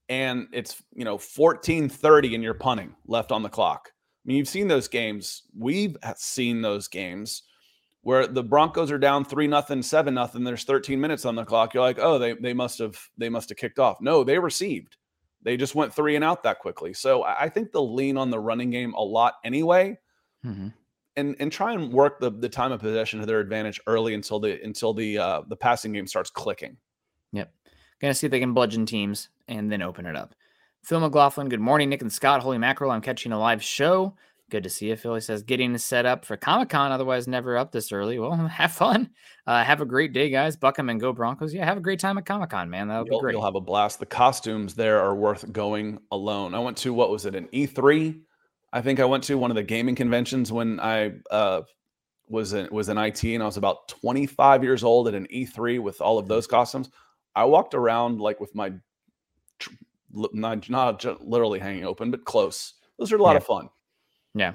and it's, you know, 14-30 and you're punting left on the clock. I mean, you've seen those games. We've seen those games where the Broncos are down 3 nothing, 7 nothing, there's 13 minutes on the clock. You're like, "Oh, they they must have they must have kicked off." No, they received. They just went 3 and out that quickly. So, I think they'll lean on the running game a lot anyway and and try and work the the time of possession to their advantage early until the until the uh the passing game starts clicking. Yep. Gonna see if they can bludgeon teams and then open it up. Phil McLaughlin, good morning, Nick and Scott. Holy mackerel, I'm catching a live show. Good to see you, Phil. He says, getting set up for Comic Con, otherwise never up this early. Well, have fun. Uh, have a great day, guys. Buck 'em and go Broncos. Yeah, have a great time at Comic Con, man. That'll be You'll, great. you'll have a blast. The costumes there are worth going alone. I went to what was it an E3? I think I went to one of the gaming conventions when I uh was in, was in IT and I was about 25 years old at an E3 with all of those costumes. I walked around like with my not not literally hanging open, but close. Those are a lot Yeah. of fun. Yeah.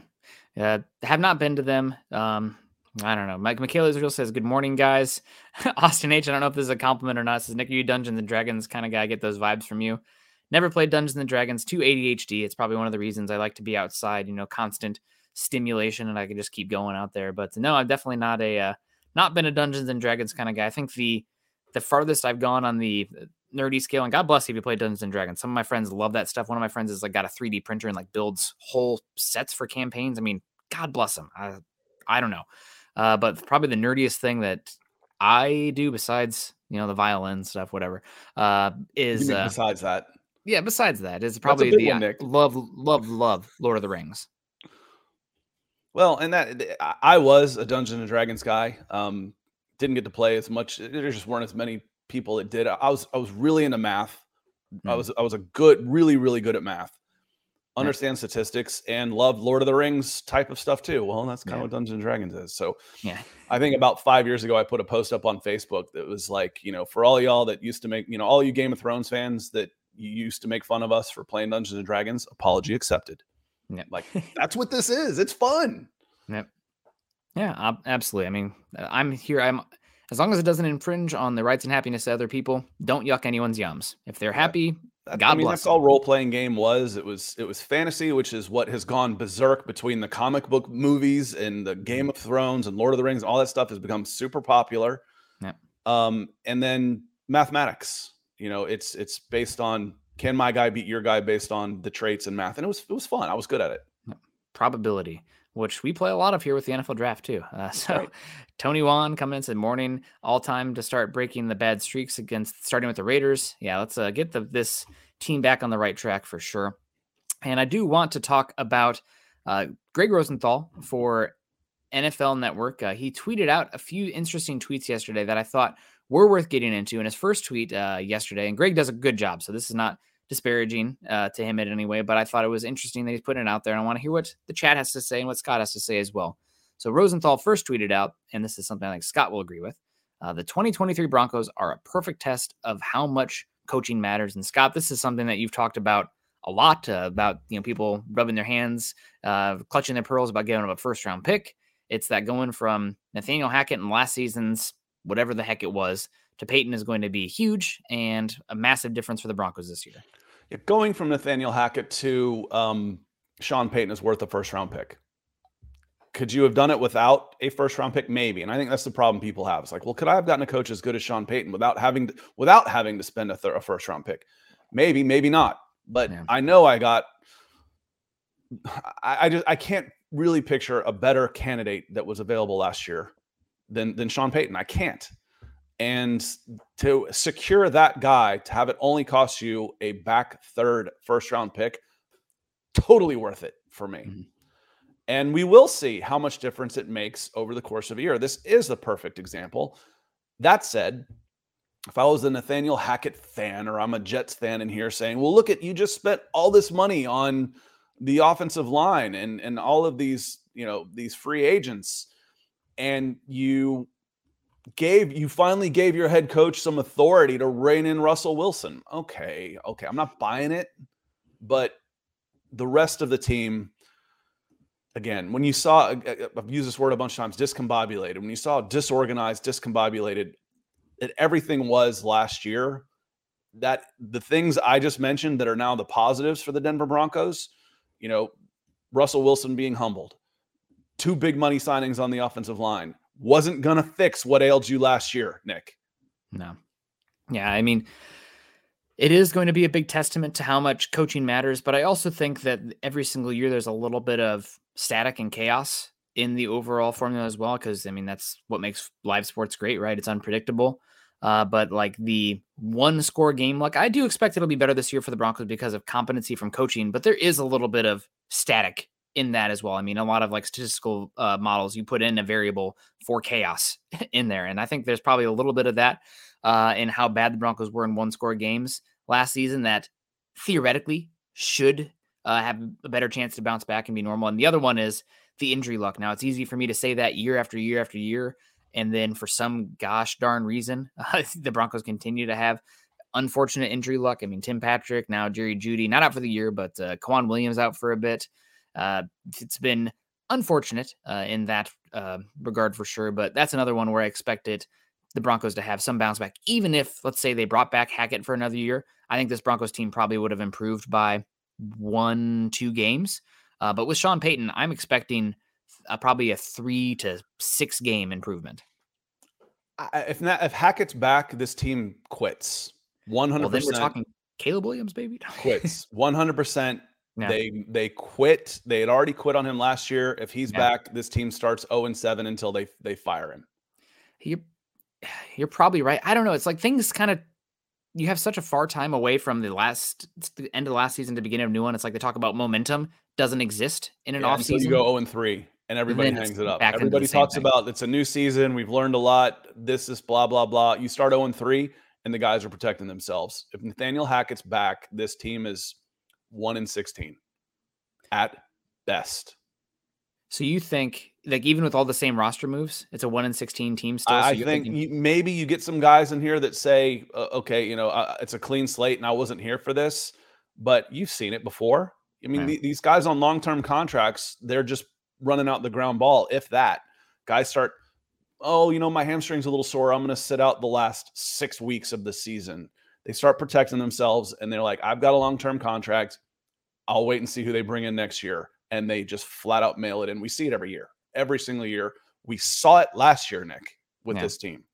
Uh, have not been to them. Um, I don't know. Mike Michaela Israel says, Good morning, guys. Austin H. I don't know if this is a compliment or not. Says, Nick, are you Dungeons and Dragons kind of guy? I get those vibes from you. Never played Dungeons and Dragons. Too ADHD. It's probably one of the reasons I like to be outside, you know, constant stimulation and I can just keep going out there. But no, I'm definitely not a, uh, not been a Dungeons and Dragons kind of guy. I think the, the farthest I've gone on the uh, nerdy scale, and God bless you if you play Dungeons and Dragons. Some of my friends love that stuff. One of my friends is like got a 3D printer and like builds whole sets for campaigns. I mean, God bless him. I, I don't know. Uh, but probably the nerdiest thing that I do besides, you know, the violin stuff, whatever, uh, is, uh, besides that, yeah, besides that is probably the one, uh, love, love, love Lord of the Rings. Well, and that I- was a Dungeons and Dragons guy. Um, didn't get to play as much. There just weren't as many people that did. I was I was really into math. I Hmm. was I was a good, really really good at math. Yeah. Understand statistics and love Lord of the Rings type of stuff too. Well, that's kind Yeah. of what Dungeons and Dragons is. So Yeah. I think about five years ago, I put a post up on Facebook that was like, you know, for all y'all that used to make, you know, all you Game of Thrones fans that you used to make fun of us for playing Dungeons and Dragons, apology accepted. Yep. Like that's what this is. It's fun. Yep. Yeah, absolutely. I mean, I'm here. I'm as long as it doesn't infringe on the rights and happiness of other people, don't yuck anyone's yums. If they're happy, God I mean, bless. That's all role playing game was. It was it was fantasy, which is what has gone berserk between the comic book movies and the Game of Thrones and Lord of the Rings. All that stuff has become super popular. Yeah. Um, and then mathematics. You know, it's it's based on can my guy beat your guy based on the traits and math, and it was it was fun. I was good at it. Probability which we play a lot of here with the NFL draft too. Uh, so right. Tony Wan coming in said morning, all time to start breaking the bad streaks against starting with the Raiders. Yeah, let's uh, get the, this team back on the right track for sure. And I do want to talk about uh, Gregg Rosenthal for NFL Network. Uh, he tweeted out a few interesting tweets yesterday that I thought were worth getting into. In his first tweet uh, yesterday, and Gregg does a good job, so this is not disparaging uh, to him in any way, but I thought it was interesting that he's putting it out there. And I want to hear what the chat has to say and what Scott has to say as well. So Rosenthal first tweeted out, and this is something I think Scott will agree with. Uh, the 2023 Broncos are a perfect test of how much coaching matters. And Scott, this is something that you've talked about a lot uh, about you know people rubbing their hands, uh, clutching their pearls about giving up a first round pick. It's that going from Nathaniel Hackett in last season's whatever the heck it was to Payton is going to be huge and a massive difference for the Broncos this year. Yeah, going from Nathaniel Hackett to um, Sean Payton is worth a first round pick. Could you have done it without a first round pick? Maybe. And I think that's the problem people have. It's like, well, could I have gotten a coach as good as Sean Payton without having to, without having to spend a, th- a first round pick? Maybe, maybe not. But yeah. I know I got. I, I just I can't really picture a better candidate that was available last year than than Sean Payton. I can't. And to secure that guy, to have it only cost you a back third first round pick, totally worth it for me. Mm-hmm. And we will see how much difference it makes over the course of a year. This is the perfect example. That said, if I was a Nathaniel Hackett fan or I'm a Jets fan in here saying, well, look at you just spent all this money on the offensive line and, and all of these, you know, these free agents, and you gave you finally gave your head coach some authority to rein in Russell Wilson. Okay, okay, I'm not buying it, but the rest of the team again, when you saw uh, uh, uh, I've used this word a bunch of times discombobulated, when you saw disorganized, discombobulated that everything was last year, that the things I just mentioned that are now the positives for the Denver Broncos, you know, Russell Wilson being humbled, two big money signings on the offensive line, wasn't going to fix what ailed you last year, Nick. No. Yeah, I mean, it is going to be a big testament to how much coaching matters, but I also think that every single year there's a little bit of static and chaos in the overall formula as well because I mean that's what makes live sports great, right? It's unpredictable. Uh, but like the one score game, like I do expect it'll be better this year for the Broncos because of competency from coaching, but there is a little bit of static in that as well. I mean, a lot of like statistical uh, models, you put in a variable for chaos in there. And I think there's probably a little bit of that uh, in how bad the Broncos were in one score games last season that theoretically should uh, have a better chance to bounce back and be normal. And the other one is the injury luck. Now, it's easy for me to say that year after year after year. And then for some gosh darn reason, the Broncos continue to have unfortunate injury luck. I mean, Tim Patrick, now Jerry Jeudy, not out for the year, but uh, K'Waun Williams out for a bit. Uh, it's been unfortunate uh, in that uh, regard for sure, but that's another one where I expected the Broncos to have some bounce back. Even if, let's say, they brought back Hackett for another year, I think this Broncos team probably would have improved by one, two games. Uh, but with Sean Payton, I'm expecting uh, probably a three to six game improvement. If not, if Hackett's back, this team quits. One hundred percent. We're talking Caleb Williams, baby. quits. One hundred percent. They they quit. They had already quit on him last year. If he's back, this team starts 0 and 7 until they they fire him. You're, you're probably right. I don't know. It's like things kind of you have such a far time away from the last the end of the last season to beginning of new one. It's like they talk about momentum doesn't exist in an yeah, off season. You go 0 and 3 and everybody and hangs it up. Everybody talks thing. about it's a new season. We've learned a lot. This is blah blah blah. You start 0 and 3 and the guys are protecting themselves. If Nathaniel Hackett's back, this team is one in 16 at best. So you think like even with all the same roster moves, it's a one in sixteen team still. So I think thinking- you, maybe you get some guys in here that say, uh, okay, you know, uh, it's a clean slate, and I wasn't here for this, but you've seen it before. I mean, th- these guys on long term contracts, they're just running out the ground ball, if that. Guys start oh, you know, my hamstring's a little sore. I'm going to sit out the last six weeks of the season. They start protecting themselves and they're like, I've got a long term contract. I'll wait and see who they bring in next year. And they just flat out mail it in. We see it every year, every single year. We saw it last year, Nick, with yeah. this team.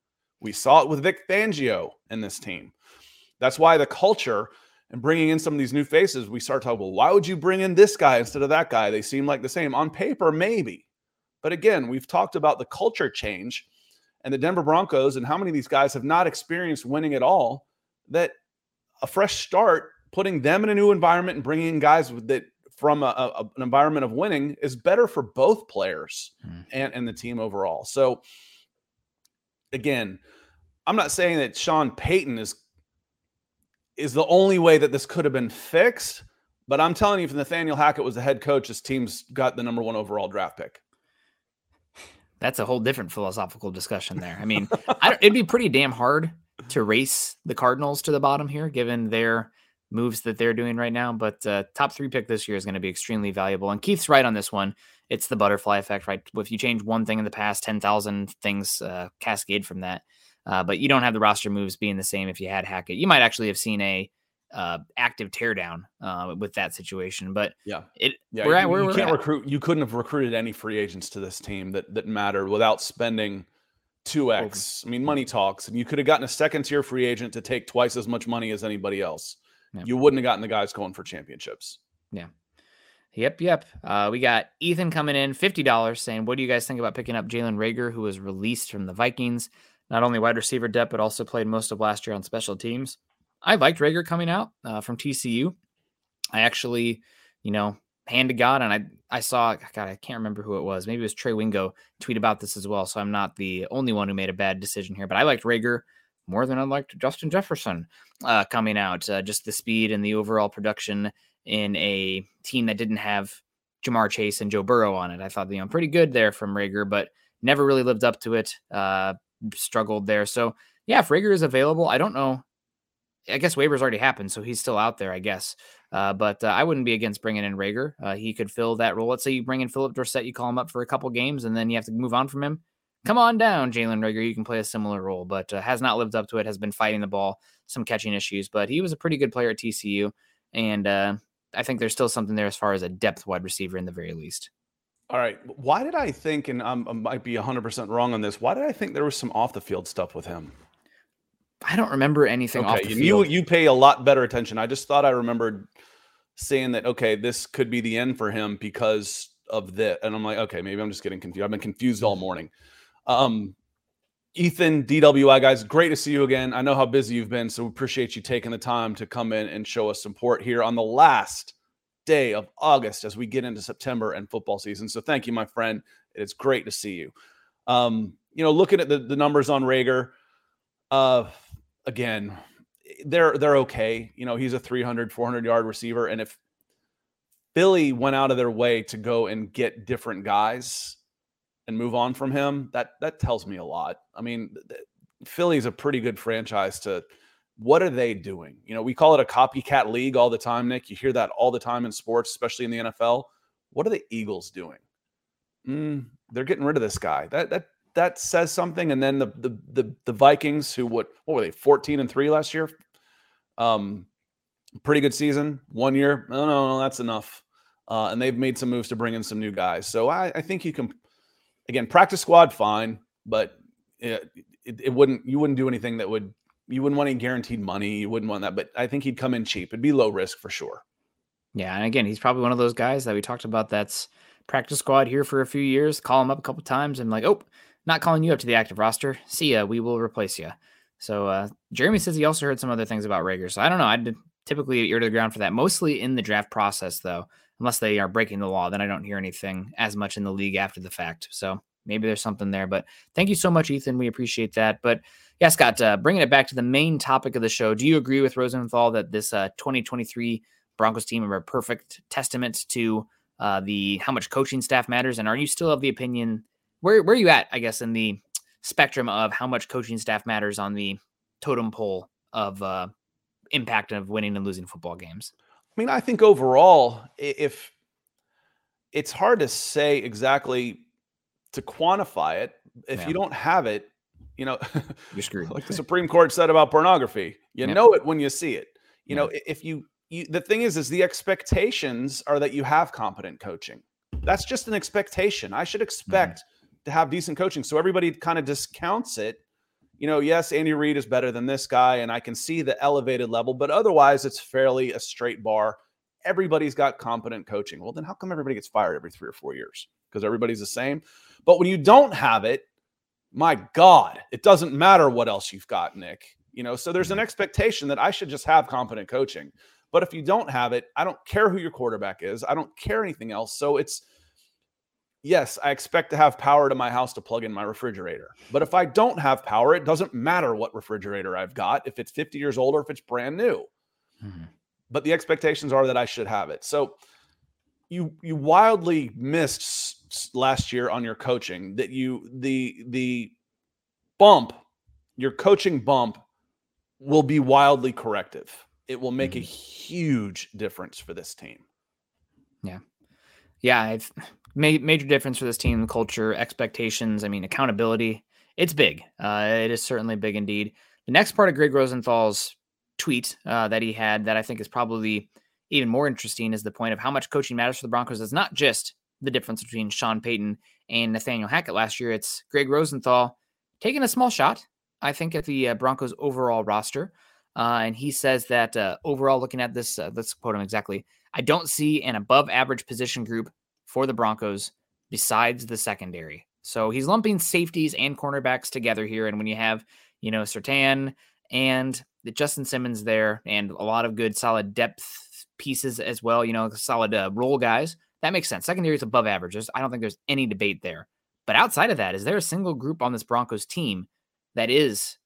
We saw it with Vic Fangio and this team. That's why the culture and bringing in some of these new faces, we start talking, well, why would you bring in this guy instead of that guy? They seem like the same. On paper, maybe. But again, we've talked about the culture change and the Denver Broncos and how many of these guys have not experienced winning at all. That a fresh start, putting them in a new environment and bringing in guys that from a, a, an environment of winning is better for both players mm. and, and the team overall. So, again, I'm not saying that Sean Payton is is the only way that this could have been fixed, but I'm telling you, if Nathaniel Hackett was the head coach, his team's got the number one overall draft pick that's a whole different philosophical discussion there. I mean, I it'd be pretty damn hard to race the Cardinals to the bottom here, given their moves that they're doing right now. But uh, top three pick this year is going to be extremely valuable. And Keith's right on this one. It's the butterfly effect, right? If you change one thing in the past, ten thousand things uh, cascade from that. Uh, but you don't have the roster moves being the same if you had Hackett. You might actually have seen a uh, active teardown uh, with that situation. But yeah, it yeah, we're you, at where you we're can't at. recruit. You couldn't have recruited any free agents to this team that that mattered without spending two x. I mean, money talks, and you could have gotten a second tier free agent to take twice as much money as anybody else. Yeah. You wouldn't have gotten the guys going for championships. Yeah. Yep, yep. Uh, we got Ethan coming in, fifty dollars, saying, "What do you guys think about picking up Jalen Reagor, who was released from the Vikings? Not only wide receiver depth, but also played most of last year on special teams." I liked Reagor coming out uh, from TCU. I actually, you know, hand to God, and I I saw God, I can't remember who it was. Maybe it was Trey Wingo tweet about this as well. So I'm not the only one who made a bad decision here, but I liked Reagor more than I liked Justin Jefferson uh, coming out. Uh, just the speed and the overall production in a team that didn't have Ja'Marr Chase and Joe Burrow on it. I thought you know pretty good there from Reagor, but never really lived up to it. Uh, struggled there. So yeah, if Reagor is available, I don't know I guess waivers already happened, so he's still out there, I guess. Uh, but uh, I wouldn't be against bringing in Reagor. Uh, he could fill that role. Let's say you bring in Phillip Dorsett, you call him up for a couple games, and then you have to move on from him. Come on down, Jalen Reagor. You can play a similar role, but uh, has not lived up to it. Has been fighting the ball, some catching issues, but he was a pretty good player at TCU, and uh, I think there's still something there as far as a depth wide receiver in the very least. All right. Why did I think, and I might be 100% wrong on this, why did I think there was some off the field stuff with him? I don't remember anything okay, You you pay a lot better attention. I just thought I remembered saying that okay, this could be the end for him because of this. And I'm like, okay, maybe I'm just getting confused. I've been confused all morning. Um Ethan, DWI guys, great to see you again. I know how busy you've been, so we appreciate you taking the time to come in and show us support here on the last day of August as we get into September and football season. So thank you, my friend. It's great to see you. Um, you know, looking at the, the numbers on Reagor, uh, again, they're they're okay. You know, he's a 300, 400 yard receiver, and if Philly went out of their way to go and get different guys and move on from him, that that tells me a lot. I mean, Philly's a pretty good franchise to what are they doing? You know, we call it a copycat league all the time, Nick. You hear that all the time in sports, especially in the NFL. What are the Eagles doing? Mm, they're getting rid of this guy. That that that says something. And then the the the, the Vikings, who what what were they, fourteen and three last year? Um, pretty good season. One year, no, no, no, that's enough. Uh, and they've made some moves to bring in some new guys. So I, I think you can, again, practice squad fine, but it, it, it, wouldn't you wouldn't do anything that would you wouldn't want any guaranteed money. You wouldn't want that, but I think he'd come in cheap. It'd be low risk for sure. Yeah, and again, he's probably one of those guys that we talked about. That's practice squad here for a few years. Call him up a couple times and like, oh, not calling you up to the active roster. See ya. We will replace you. So uh, Jeremy says he also heard some other things about Reagor. So I don't know. I'd typically ear to the ground for that. Mostly in the draft process, though, unless they are breaking the law, then I don't hear anything as much in the league after the fact. So maybe there's something there. But thank you so much, Ethan. We appreciate that. But yeah, Scott, uh, bringing it back to the main topic of the show, do you agree with Rosenthal that this uh, 2023 Broncos team are a perfect testament to uh, the how much coaching staff matters? And are you still of the opinion where where are you at? I guess in the spectrum of how much coaching staff matters on the totem pole of uh, impact of winning and losing football games. I mean, I think overall, if it's hard to say exactly to quantify it, if Yeah. you don't have it, you know, You're screwed. like the Supreme Court said about pornography, you Yep. know it when you see it. You Yeah. know, if you, you, the thing is, is the expectations are that you have competent coaching. That's just an expectation. I should Mm-hmm. expect to have decent coaching. So everybody kind of discounts it. You know, yes, Andy Reid is better than this guy, and I can see the elevated level, but otherwise, it's fairly a straight bar. Everybody's got competent coaching. Well, then how come everybody gets fired every three or four years? Because everybody's the same. But when you don't have it, my God, it doesn't matter what else you've got, Nick. You know, so there's an mm-hmm. expectation that I should just have competent coaching. But if you don't have it, I don't care who your quarterback is. I don't care anything else. So it's yes, I expect to have power to my house to plug in my refrigerator. But if I don't have power, it doesn't matter what refrigerator I've got, if it's 50 years old or if it's brand new. Mhm. But the expectations are that I should have it. So you you wildly missed last year on your coaching that you the the bump your coaching bump will be wildly corrective. It will make a huge difference for this team. Yeah. yeah, I've made major difference for this team, culture, expectations. I mean, accountability. It's big. Uh, it is certainly big indeed. The next part of Gregg Rosenthal's tweet uh, that he had that I think is probably even more interesting is the point of how much coaching matters for the Broncos. It's not just the difference between Sean Payton and Nathaniel Hackett last year. It's Greg Rosenthal taking a small shot, I think, at the uh, Broncos overall roster. Uh, and he says that uh, overall, looking at this, uh, let's quote him exactly. I don't see an above average position group for the Broncos besides the secondary. So he's lumping safeties and cornerbacks together here. And when you have, you know, Surtain and Justin Simmons there and a lot of good solid depth pieces as well, you know, solid uh, role guys, that makes sense. Secondary is above average. I don't think there's any debate there. But outside of that, is there a single group on this Broncos team that is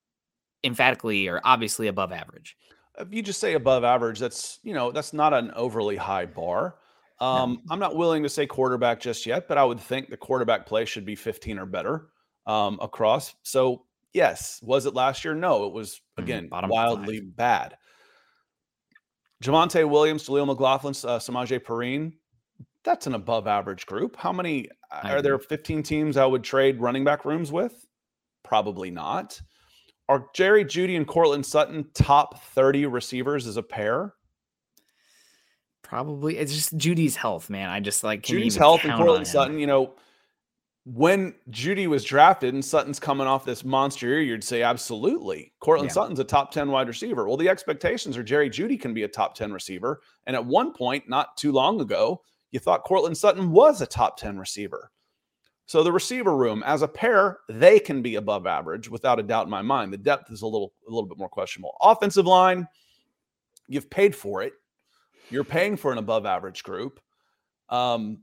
emphatically or obviously above average? If you just say above average, that's you know that's not an overly high bar. Um, I'm not willing to say quarterback just yet, but I would think the quarterback play should be 15 or better um, across. So yes, was it last year? No, it was Mhm, again bottom wildly bad. Javonte Williams, Jaleel McLaughlin, uh, Samaje Perine, that's an above average group. How many I are there 15 teams I would trade running back rooms with? Probably not. Are Jerry Jeudy and Courtland Sutton top 30 receivers as a pair? Probably. It's just Jeudy's health, man. I just like Jeudy's even health and Courtland? Sutton, you know, when Jeudy was drafted and Sutton's coming off this monster year, you'd say absolutely. Courtland Yeah. Sutton's a top 10 wide receiver. Well, the expectations are Jerry Jeudy can be a top 10 receiver. And at one point, not too long ago, you thought Courtland Sutton was a top 10 receiver. So the receiver room as a pair, they can be above average without a doubt in my mind. The depth is a little a little bit more questionable. Offensive line, you've paid for it. You're paying for an above average group. Um,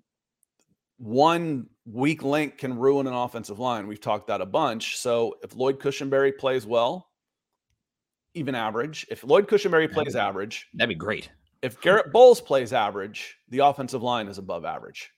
one weak link can ruin an offensive line. We've talked that a bunch. So if Lloyd Cushenberry plays well, even average. If Lloyd Cushenberry plays average, That'd be great. if Garett Bolles plays average, the offensive line is above average.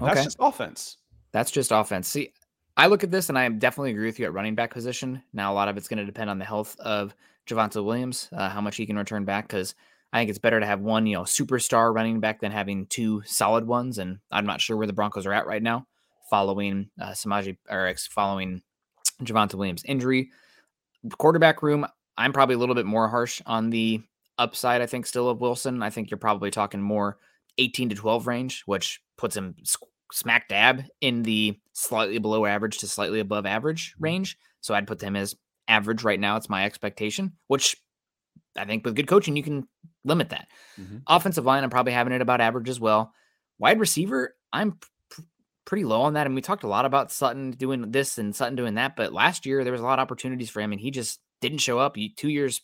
That's Okay. just offense. That's just offense. See, I look at this and I definitely agree with you at running back position. Now, a lot of it's going to depend on the health of Javonte Williams, uh, how much he can return back, because I think it's better to have one, you know, superstar running back than having two solid ones. And I'm not sure where the Broncos are at right now, following uh, Samaje or following Javonte Williams' injury. Quarterback room, I'm probably a little bit more harsh on the upside. I think still of Wilson. I think you're probably talking more 18 to 12 range, which puts him smack dab in the slightly below average to slightly above average range. So I'd put him as average right now. It's my expectation, which I think with good coaching, you can limit that. Mhm. Offensive line, I'm probably having it about average as well. Wide receiver, I'm pr- pretty low on that. And we talked a lot about Sutton doing this and Sutton doing that. But last year, there was a lot of opportunities for him, and he just didn't show up. You- Two years,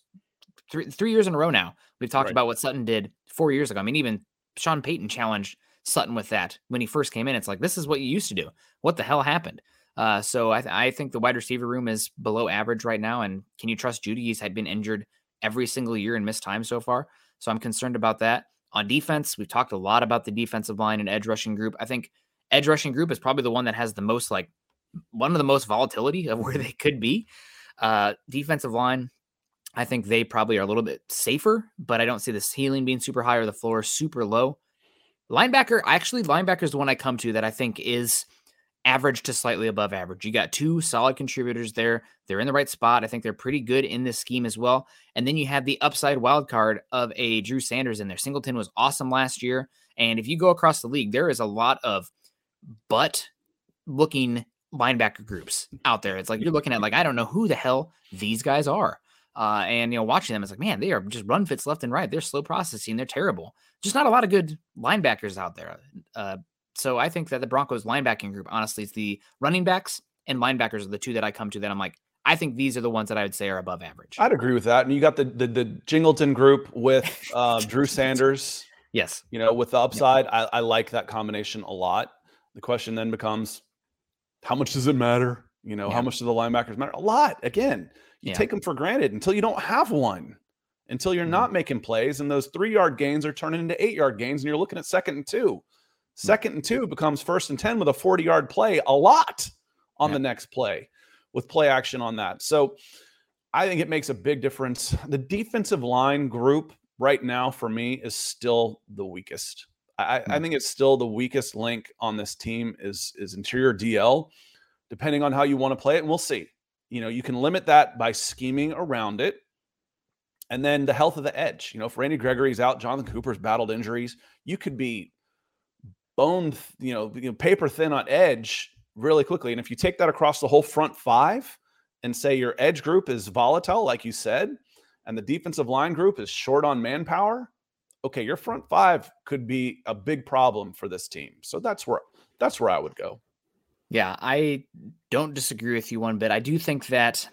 three, three years in a row now. We've talked Right. about what Sutton did four years ago. I mean, even Sean Payton challenged Sutton with that when he first came in. It's like, this is what you used to do. What the hell happened? Uh, so I, th- I think the wide receiver room is below average right now. And can you trust Jeudy? He's had been injured every single year and missed time so far. So I'm concerned about that. On defense, we've talked a lot about the defensive line and edge rushing group. I think edge rushing group is probably the one that has the most like one of the most volatility of where they could be. Uh, defensive line, I think they probably are a little bit safer, but I don't see the ceiling being super high or the floor super low. Linebacker, actually, linebacker is the one I come to that I think is average to slightly above average. You got two solid contributors there. They're in the right spot. I think they're pretty good in this scheme as well. And then you have the upside wild card of a Drew Sanders in there. Singleton was awesome last year. And if you go across the league, there is a lot of butt looking linebacker groups out there. It's like you're looking at like I don't know who the hell these guys are. Uh, and you know, watching them, it's like, man, they are just run fits left and right. They're slow processing. They're terrible. Just not a lot of good linebackers out there. Uh, so I think that the Broncos linebacking group, honestly, is the running backs and linebackers are the two that I come to that I'm like, I think these are the ones that I would say are above average. I'd agree with that. And you got the the, the Jingleton group with uh, Drew Sanders. Yes. You know, with the upside, I, I like that combination a lot. The question then becomes, how much does it matter? You know, yeah. how much do the linebackers matter? A lot. Again, you yeah. take them for granted until you don't have one, until you're mm-hmm. not making plays, and those three yard gains are turning into eight yard gains, and you're looking at second and two. Second and two becomes first and 10 with a 40 yard play a lot on yeah. the next play with play action on that. So I think it makes a big difference. The defensive line group right now for me is still the weakest. I, I hmm. think it's still the weakest link on this team is is interior DL, depending on how you want to play it, and we'll see. You know, you can limit that by scheming around it. And then the health of the edge. You know, if Randy Gregory's out, Jonathan Cooper's battled injuries, you could be bone, you know, paper thin on edge really quickly. And if you take that across the whole front five and say your edge group is volatile, like you said, and the defensive line group is short on manpower, okay, your front five could be a big problem for this team. So that's where that's where I would go. Yeah, I don't disagree with you one bit. I do think that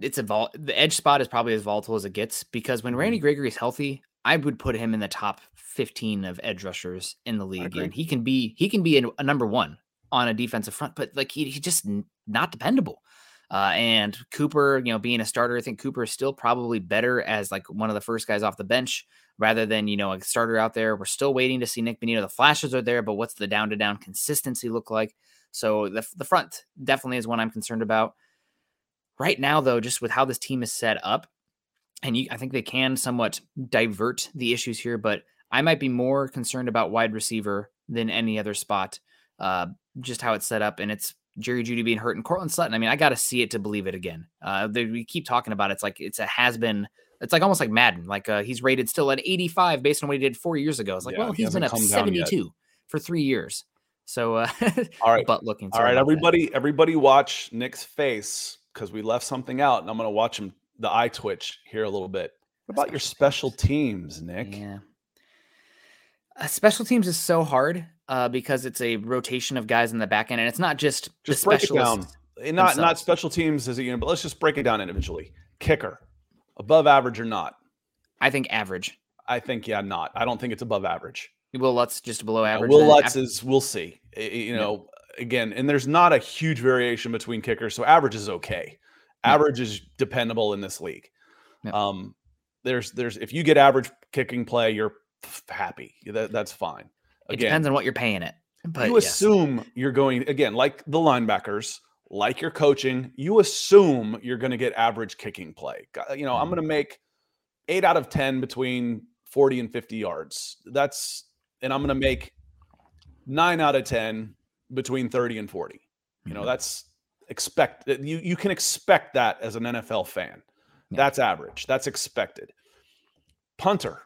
it's a vol- the edge spot is probably as volatile as it gets because when Randy mm-hmm. Gregory is healthy, I would put him in the top 15 of edge rushers in the league and he can be he can be a, a number 1 on a defensive front but like he, he's just not dependable. Uh, and Cooper, you know, being a starter, I think Cooper is still probably better as like one of the first guys off the bench rather than, you know, a starter out there. We're still waiting to see Nik Bonitto. The flashes are there, but what's the down to down consistency look like? So the, the front definitely is one I'm concerned about. Right now, though, just with how this team is set up, and you, I think they can somewhat divert the issues here, but I might be more concerned about wide receiver than any other spot. Uh, just how it's set up, and it's Jerry Jeudy being hurt and Courtland Sutton. I mean, I got to see it to believe it again. Uh, they, we keep talking about it. it's like it's a has been. It's like almost like Madden. Like uh, he's rated still at 85 based on what he did four years ago. It's like, yeah, well, he he's been at 72 for three years. So, uh, all right, butt looking. All right, everybody, that. everybody, watch Nick's face because we left something out, and I'm going to watch him the eye twitch here a little bit. What about your special teams, Nick? Yeah. Uh, special teams is so hard uh, because it's a rotation of guys in the back end, and it's not just just break it down. Eh, not themselves. not special teams as a unit, but let's just break it down individually. Kicker, above average or not? I think average. I think yeah, not. I don't think it's above average. Wil Lutz just below average. Yeah, Wil Lutz is. We'll see. You know, yeah. again, and there's not a huge variation between kickers, so average is okay. Average is dependable in this league. Um, there's there's if you get average kicking play, you're happy. That, that's fine. Again, it depends on what you're paying it. But you yes. assume you're going again, like the linebackers, like your coaching. You assume you're going to get average kicking play. You know. I'm mm-hmm. going to make eight out of ten between 40 and 50 yards. That's and I'm going to make nine out of ten between 30 and 40. You know, mm-hmm. that's expect you you can expect that as an NFL fan. Yeah. That's average. That's expected. Punter,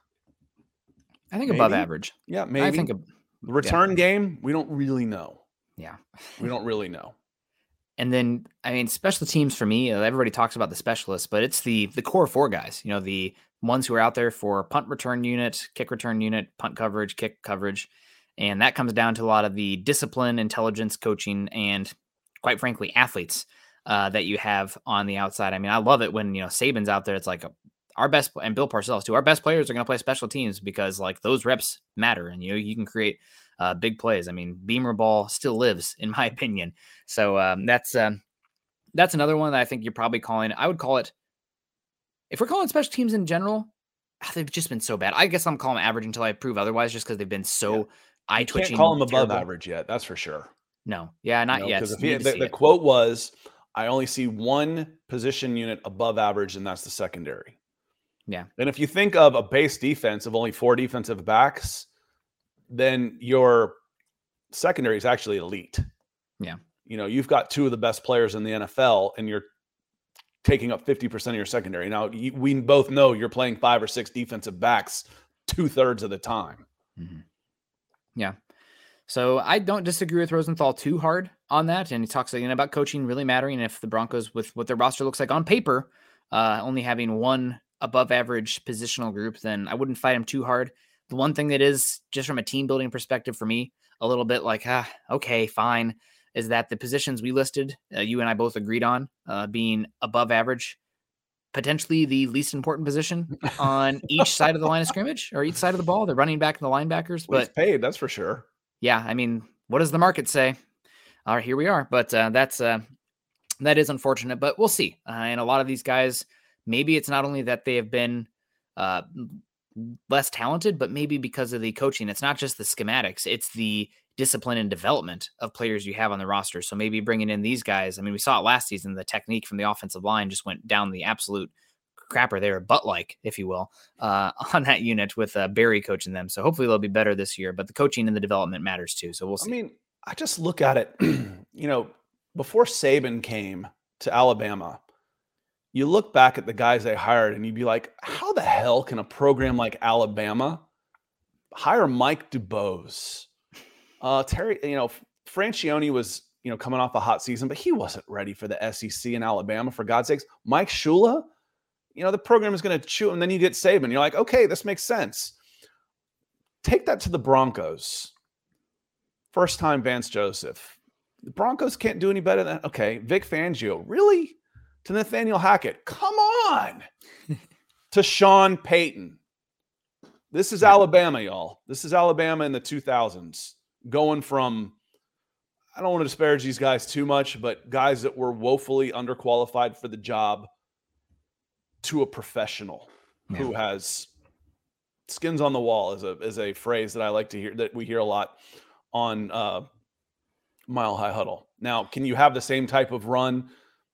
I think maybe. above average. Yeah, maybe. I think a, return yeah. game. We don't really know. Yeah, we don't really know. And then, I mean, special teams for me. Uh, everybody talks about the specialists, but it's the the core four guys. You know, the ones who are out there for punt return unit, kick return unit, punt coverage, kick coverage, and that comes down to a lot of the discipline, intelligence, coaching, and quite frankly, athletes uh, that you have on the outside. I mean, I love it when you know Saban's out there. It's like a our best and Bill Parcells too. Our best players are going to play special teams because like those reps matter, and you know you can create uh, big plays. I mean, Beamer ball still lives, in my opinion. So um, that's um, that's another one that I think you're probably calling. I would call it if we're calling special teams in general. Ah, they've just been so bad. I guess I'm calling them average until I prove otherwise, just because they've been so yeah. eye twitching. Call them above average yet? That's for sure. No, yeah, not yet. Because the, the quote was, "I only see one position unit above average, and that's the secondary." Yeah. And if you think of a base defense of only four defensive backs, then your secondary is actually elite. Yeah. You know, you've got two of the best players in the NFL and you're taking up 50% of your secondary. Now, you, we both know you're playing five or six defensive backs two thirds of the time. Mm-hmm. Yeah. So I don't disagree with Rosenthal too hard on that. And he talks again about coaching really mattering. If the Broncos, with what their roster looks like on paper, uh, only having one above average positional group, then I wouldn't fight him too hard. The one thing that is just from a team building perspective for me, a little bit like, ah, okay, fine, is that the positions we listed, uh, you and I both agreed on, uh, being above average, potentially the least important position on each side of the line of scrimmage or each side of the ball, the running back and the linebackers. Well, but paid, that's for sure. Yeah, I mean, what does the market say? All right, here we are. But uh, that's uh, that is unfortunate, but we'll see. Uh, and a lot of these guys, maybe it's not only that they have been uh, less talented, but maybe because of the coaching. It's not just the schematics; it's the discipline and development of players you have on the roster. So maybe bringing in these guys. I mean, we saw it last season. The technique from the offensive line just went down the absolute crapper there, butt like, if you will, uh, on that unit with uh, Barry coaching them. So hopefully they'll be better this year. But the coaching and the development matters too. So we'll see. I mean, I just look at it. you know, before Saban came to Alabama, you look back at the guys they hired and you'd be like, how the hell can a program like Alabama hire Mike DuBose? Uh, Terry, you know, Franchione was, you know, coming off a hot season, but he wasn't ready for the SEC in Alabama, for God's sakes. Mike Shula, you know, the program is going to chew, and then you get Saban. You're like, okay, this makes sense. Take that to the Broncos. First time Vance Joseph. The Broncos can't do any better than, okay, Vic Fangio. Really? to Nathaniel Hackett. Come on. to Sean Payton. This is Alabama, y'all. This is Alabama in the 2000s, going from, I don't want to disparage these guys too much, but guys that were woefully underqualified for the job to a professional yeah. who has skins on the wall is a is a phrase that I like to hear that we hear a lot on uh, Mile High Huddle. Now, can you have the same type of run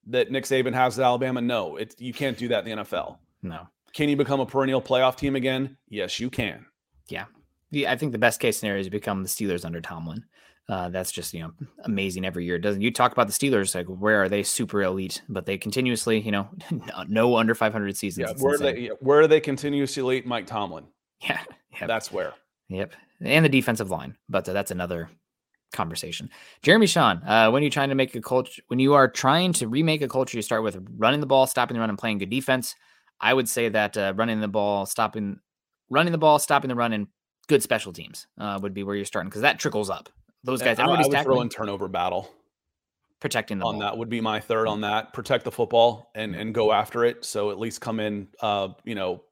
that Nick Saban has at Alabama? No, it, you can't do that in the NFL. No. Can you become a perennial playoff team again? Yes, you can. Yeah. yeah I think the best case scenario is to become the Steelers under Tomlin. Uh, that's just you know amazing every year. Doesn't you talk about the Steelers like where are they super elite, but they continuously you know no under 500 seasons. Yeah, where are they where are they continuously elite? Mike Tomlin. Yeah, yep. that's where. Yep, and the defensive line, but uh, that's another conversation. Jeremy Sean, uh, when you're trying to make a culture, when you are trying to remake a culture, you start with running the ball, stopping the run, and playing good defense. I would say that uh, running the ball, stopping, running the ball, stopping the run, and good special teams uh, would be where you're starting because that trickles up. Those guys, everybody's I would throw in turnover battle. Protecting the on ball. that would be my third on that. Protect the football and and go after it. So at least come in, uh, you know,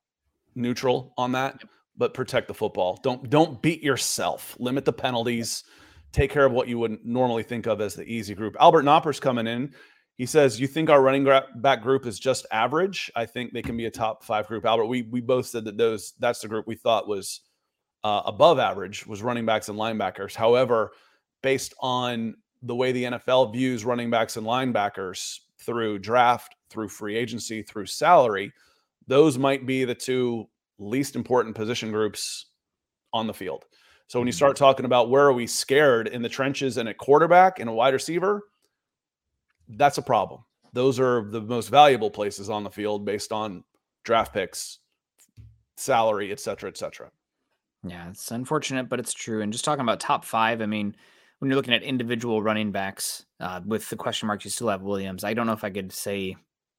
neutral on that, yep. but protect the football. Don't don't beat yourself. Limit the penalties. Take care of what you would normally think of as the easy group. Albert Knopper's coming in. He says, "You think our running back group is just average? I think they can be a top five group." Albert, we we both said that those that's the group we thought was uh, above average was running backs and linebackers. However, based on the way the NFL views running backs and linebackers through draft, through free agency, through salary, those might be the two least important position groups on the field. So when you mm-hmm. start talking about where are we scared in the trenches and a quarterback and a wide receiver, that's a problem. Those are the most valuable places on the field based on draft picks, salary, et cetera, et cetera. Yeah, it's unfortunate, but it's true. And just talking about top five, I mean, when you're looking at individual running backs uh, with the question marks, you still have Williams. I don't know if I could say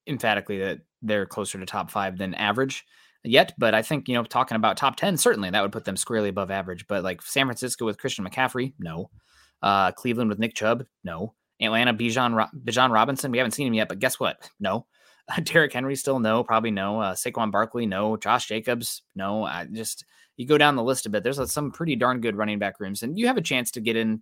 emphatically that they're closer to top five than average yet, but I think, you know, talking about top 10, certainly that would put them squarely above average. But like San Francisco with Christian McCaffrey, no. Uh, Cleveland with Nick Chubb, no. Atlanta, Bijan, Bijan Robinson, we haven't seen him yet, but guess what? No. Derrick Henry, still no, probably no. Uh, Saquon Barkley, no. Josh Jacobs, no. I just, you go down the list a bit, there's uh, some pretty darn good running back rooms, and you have a chance to get in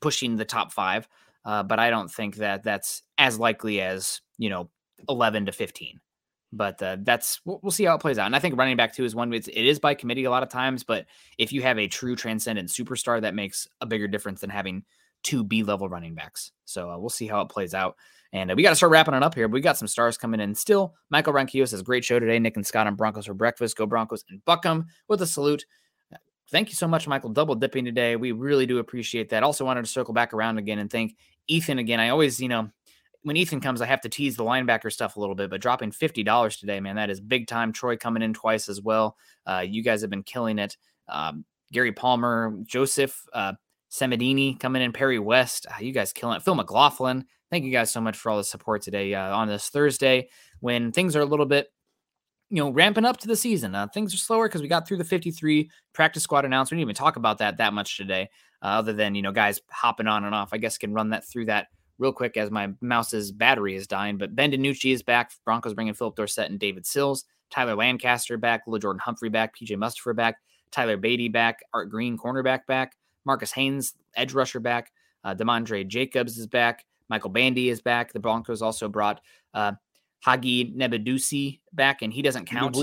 pushing the top five. Uh, but I don't think that that's as likely as, you know, 11 to 15 but uh, that's we'll, we'll, see how it plays out. And I think running back two is one. It's, it is by committee a lot of times, but if you have a true transcendent superstar, that makes a bigger difference than having two B level running backs. So uh, we'll see how it plays out. And uh, we got to start wrapping it up here. But we got some stars coming in still. Michael Ronquillo says, "Great show today, Nick and Scott on Broncos for breakfast. Go Broncos and Buckham with a salute." thank you so much, Michael. Double dipping today. We really do appreciate that. Also wanted to circle back around again and thank Ethan again. I always, you know, when Ethan comes, I have to tease the linebacker stuff a little bit, but dropping $50 today, man, that is big time. Troy coming in twice as well. Uh, you guys have been killing it. Um, Gary Palmer, Joseph uh, Semedini coming in, Perry West. Uh, you guys killing it. Phil McLaughlin. Thank you guys so much for all the support today uh, on this Thursday when things are a little bit you know, ramping up to the season. Uh, things are slower because we got through the 53 practice squad announcement. We didn't even talk about that that much today, uh, other than, you know, guys hopping on and off. I guess can run that through that real quick as my mouse's battery is dying. But Ben DiNucci is back. Broncos bringing Phillip Dorsett and David Sills. Tyler Lancaster back. Little Lil'Jordan Humphrey back. PJ Mustipher back. Tyler Badie back. Art Green cornerback back. Marcus Haynes edge rusher back. Uh, Demontrey Jacobs is back. Michael Bandy is back. The Broncos also brought uh, Haggai Ndubuisi back, and he doesn't count.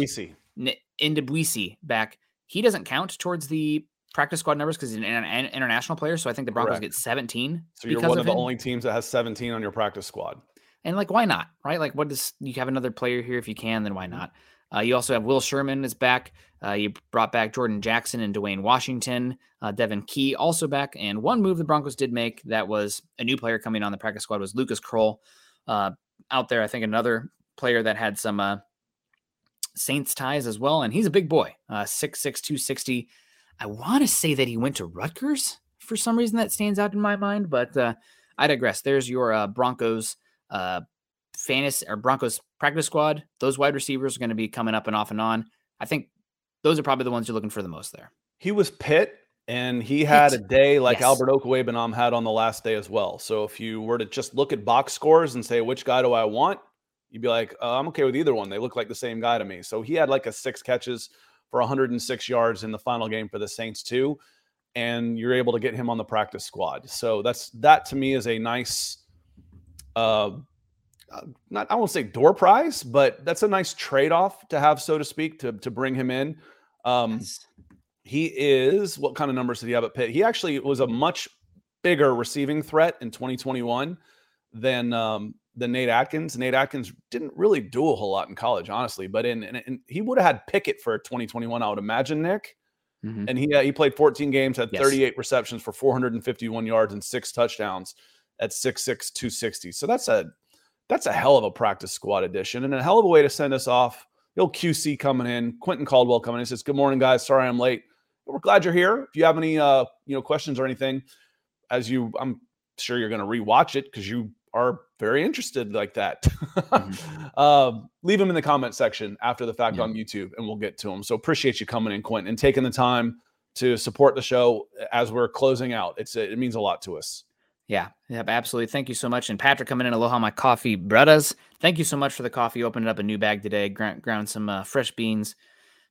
Ndubuisi back. He doesn't count towards the practice squad numbers because he's an international player. So I think the Broncos Correct. get 17. So you're one of, of the only teams that has 17 on your practice squad. And like, why not? Right? Like, what does you have another player here if you can? Then why not? Uh, you also have Will Sherman is back. Uh, you brought back Jordan Jackson and Dwayne Washington. Uh, Devon Key also back. And one move the Broncos did make that was a new player coming on the practice squad was Lucas Krull Uh, out there, I think another player that had some uh, Saints ties as well. And he's a big boy, uh, 6'6, 260. I want to say that he went to Rutgers for some reason that stands out in my mind, but uh, I digress. There's your Broncos fantasy or Broncos practice squad. Those wide receivers are going to be coming up and off and on. I think those are probably the ones you're looking for the most there. He was Pitt, and he had Pitt. a day like yes. Albert Okwuegbunam had on the last day as well. So if you were to just look at box scores and say which guy do I want, you'd be like, oh, I'm okay with either one. They look like the same guy to me. So he had like a six catches for 106 yards in the final game for the Saints too, and you're able to get him on the practice squad. So that's that to me is a nice, uh, uh not I won't say door prize, but that's a nice trade off to have, so to speak, to to bring him in. Um, yes. He is what kind of numbers did he have at Pitt? He actually was a much bigger receiving threat in 2021 than um, than Nate Adkins. Nate Adkins didn't really do a whole lot in college, honestly, but in, in, in he would have had Pickett for 2021, I would imagine, Nick. Mm-hmm. And he uh, he played 14 games, had yes. 38 receptions for 451 yards and six touchdowns at 6'6", 260. So that's a that's a hell of a practice squad addition and a hell of a way to send us off. The old QC coming in, Quentin Caldwell coming in. He says, "Good morning, guys. Sorry I'm late. But we're glad you're here. If you have any uh you know questions or anything, as you I'm sure you're going to rewatch it because you are very interested like that, mm-hmm. um, leave them in the comment section after the fact yeah. on YouTube and we'll get to them. So appreciate you coming in, Quentin, and taking the time to support the show as we're closing out. It's it means a lot to us. Yeah, yeah, absolutely. Thank you so much. And Patrick coming in, aloha my coffee brothers. Thank you so much for the coffee. Opened up a new bag today, ground, ground some uh, fresh beans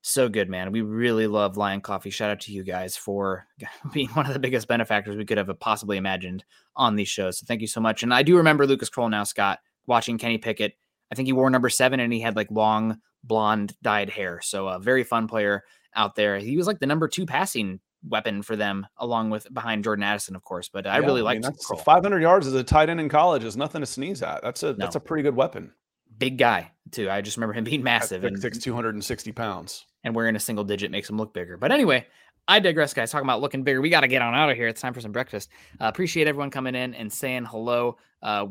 so good, man. We really love Lion Coffee. Shout out to you guys for being one of the biggest benefactors we could have possibly imagined on these shows. So thank you so much. And I do remember Lucas Krull now, Scott, watching Kenny Pickett. I think he wore number seven and he had like long blonde dyed hair. So a very fun player out there. He was like the number two passing weapon for them, along with behind Jordan Addison, of course. But I really like 500 yards as a tight end in college is nothing to sneeze at. That's a no. that's a pretty good weapon. Big guy too. I just remember him being massive and six, 260 pounds and wearing a single digit makes him look bigger. But anyway, I digress, guys. Talking about looking bigger, we got to get on out of here. It's time for some breakfast. Uh, appreciate everyone coming in and saying hello. Uh,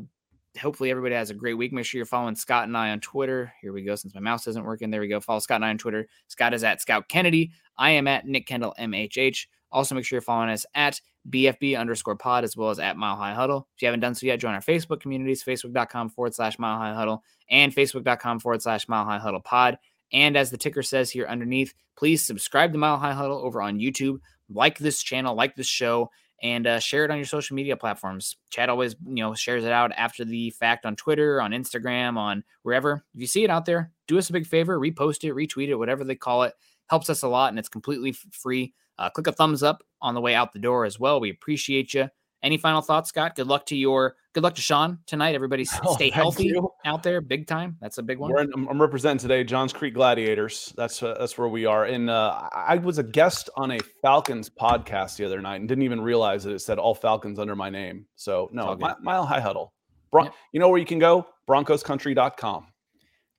hopefully, everybody has a great week. Make sure you're following Scott and I on Twitter. Here we go. Since my mouse isn't working, there we go. Follow Scott and I on Twitter. Scott is at Scout Kennedy. I am at Nick Kendell MHH. Also, make sure you're following us at BFB underscore pod as well as at Mile High Huddle. If you haven't done so yet, join our Facebook communities, facebook.com forward slash Mile High Huddle and facebook.com forward slash Mile High Huddle pod. And as the ticker says here underneath, please subscribe to Mile High Huddle over on YouTube. Like this channel, like this show, and uh, share it on your social media platforms. Chad always, you know, shares it out after the fact on Twitter, on Instagram, on wherever. If you see it out there, do us a big favor, repost it, retweet it, whatever they call it. Helps us a lot, and it's completely free. Uh, click a thumbs up on the way out the door as well. We appreciate you. Any final thoughts, Scott? Good luck to your good luck to Sean tonight. Everybody oh, stay healthy out there, big time. That's a big one. In, I'm representing today Johns Creek Gladiators. That's uh, that's where we are. And uh, I was a guest on a Falcons podcast the other night and didn't even realize that it said all Falcons under my name. So no, Mile High Huddle. Bron- yep. You know where you can go? BroncosCountry.com.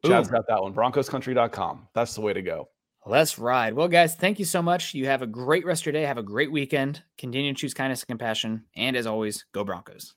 Chad's got that one. BroncosCountry.com. That's the way to go. Let's ride. Well, guys, thank you so much. You have a great rest of your day. Have a great weekend. Continue to choose kindness and compassion. And as always, go Broncos.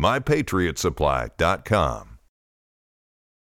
mypatriotsupply.com.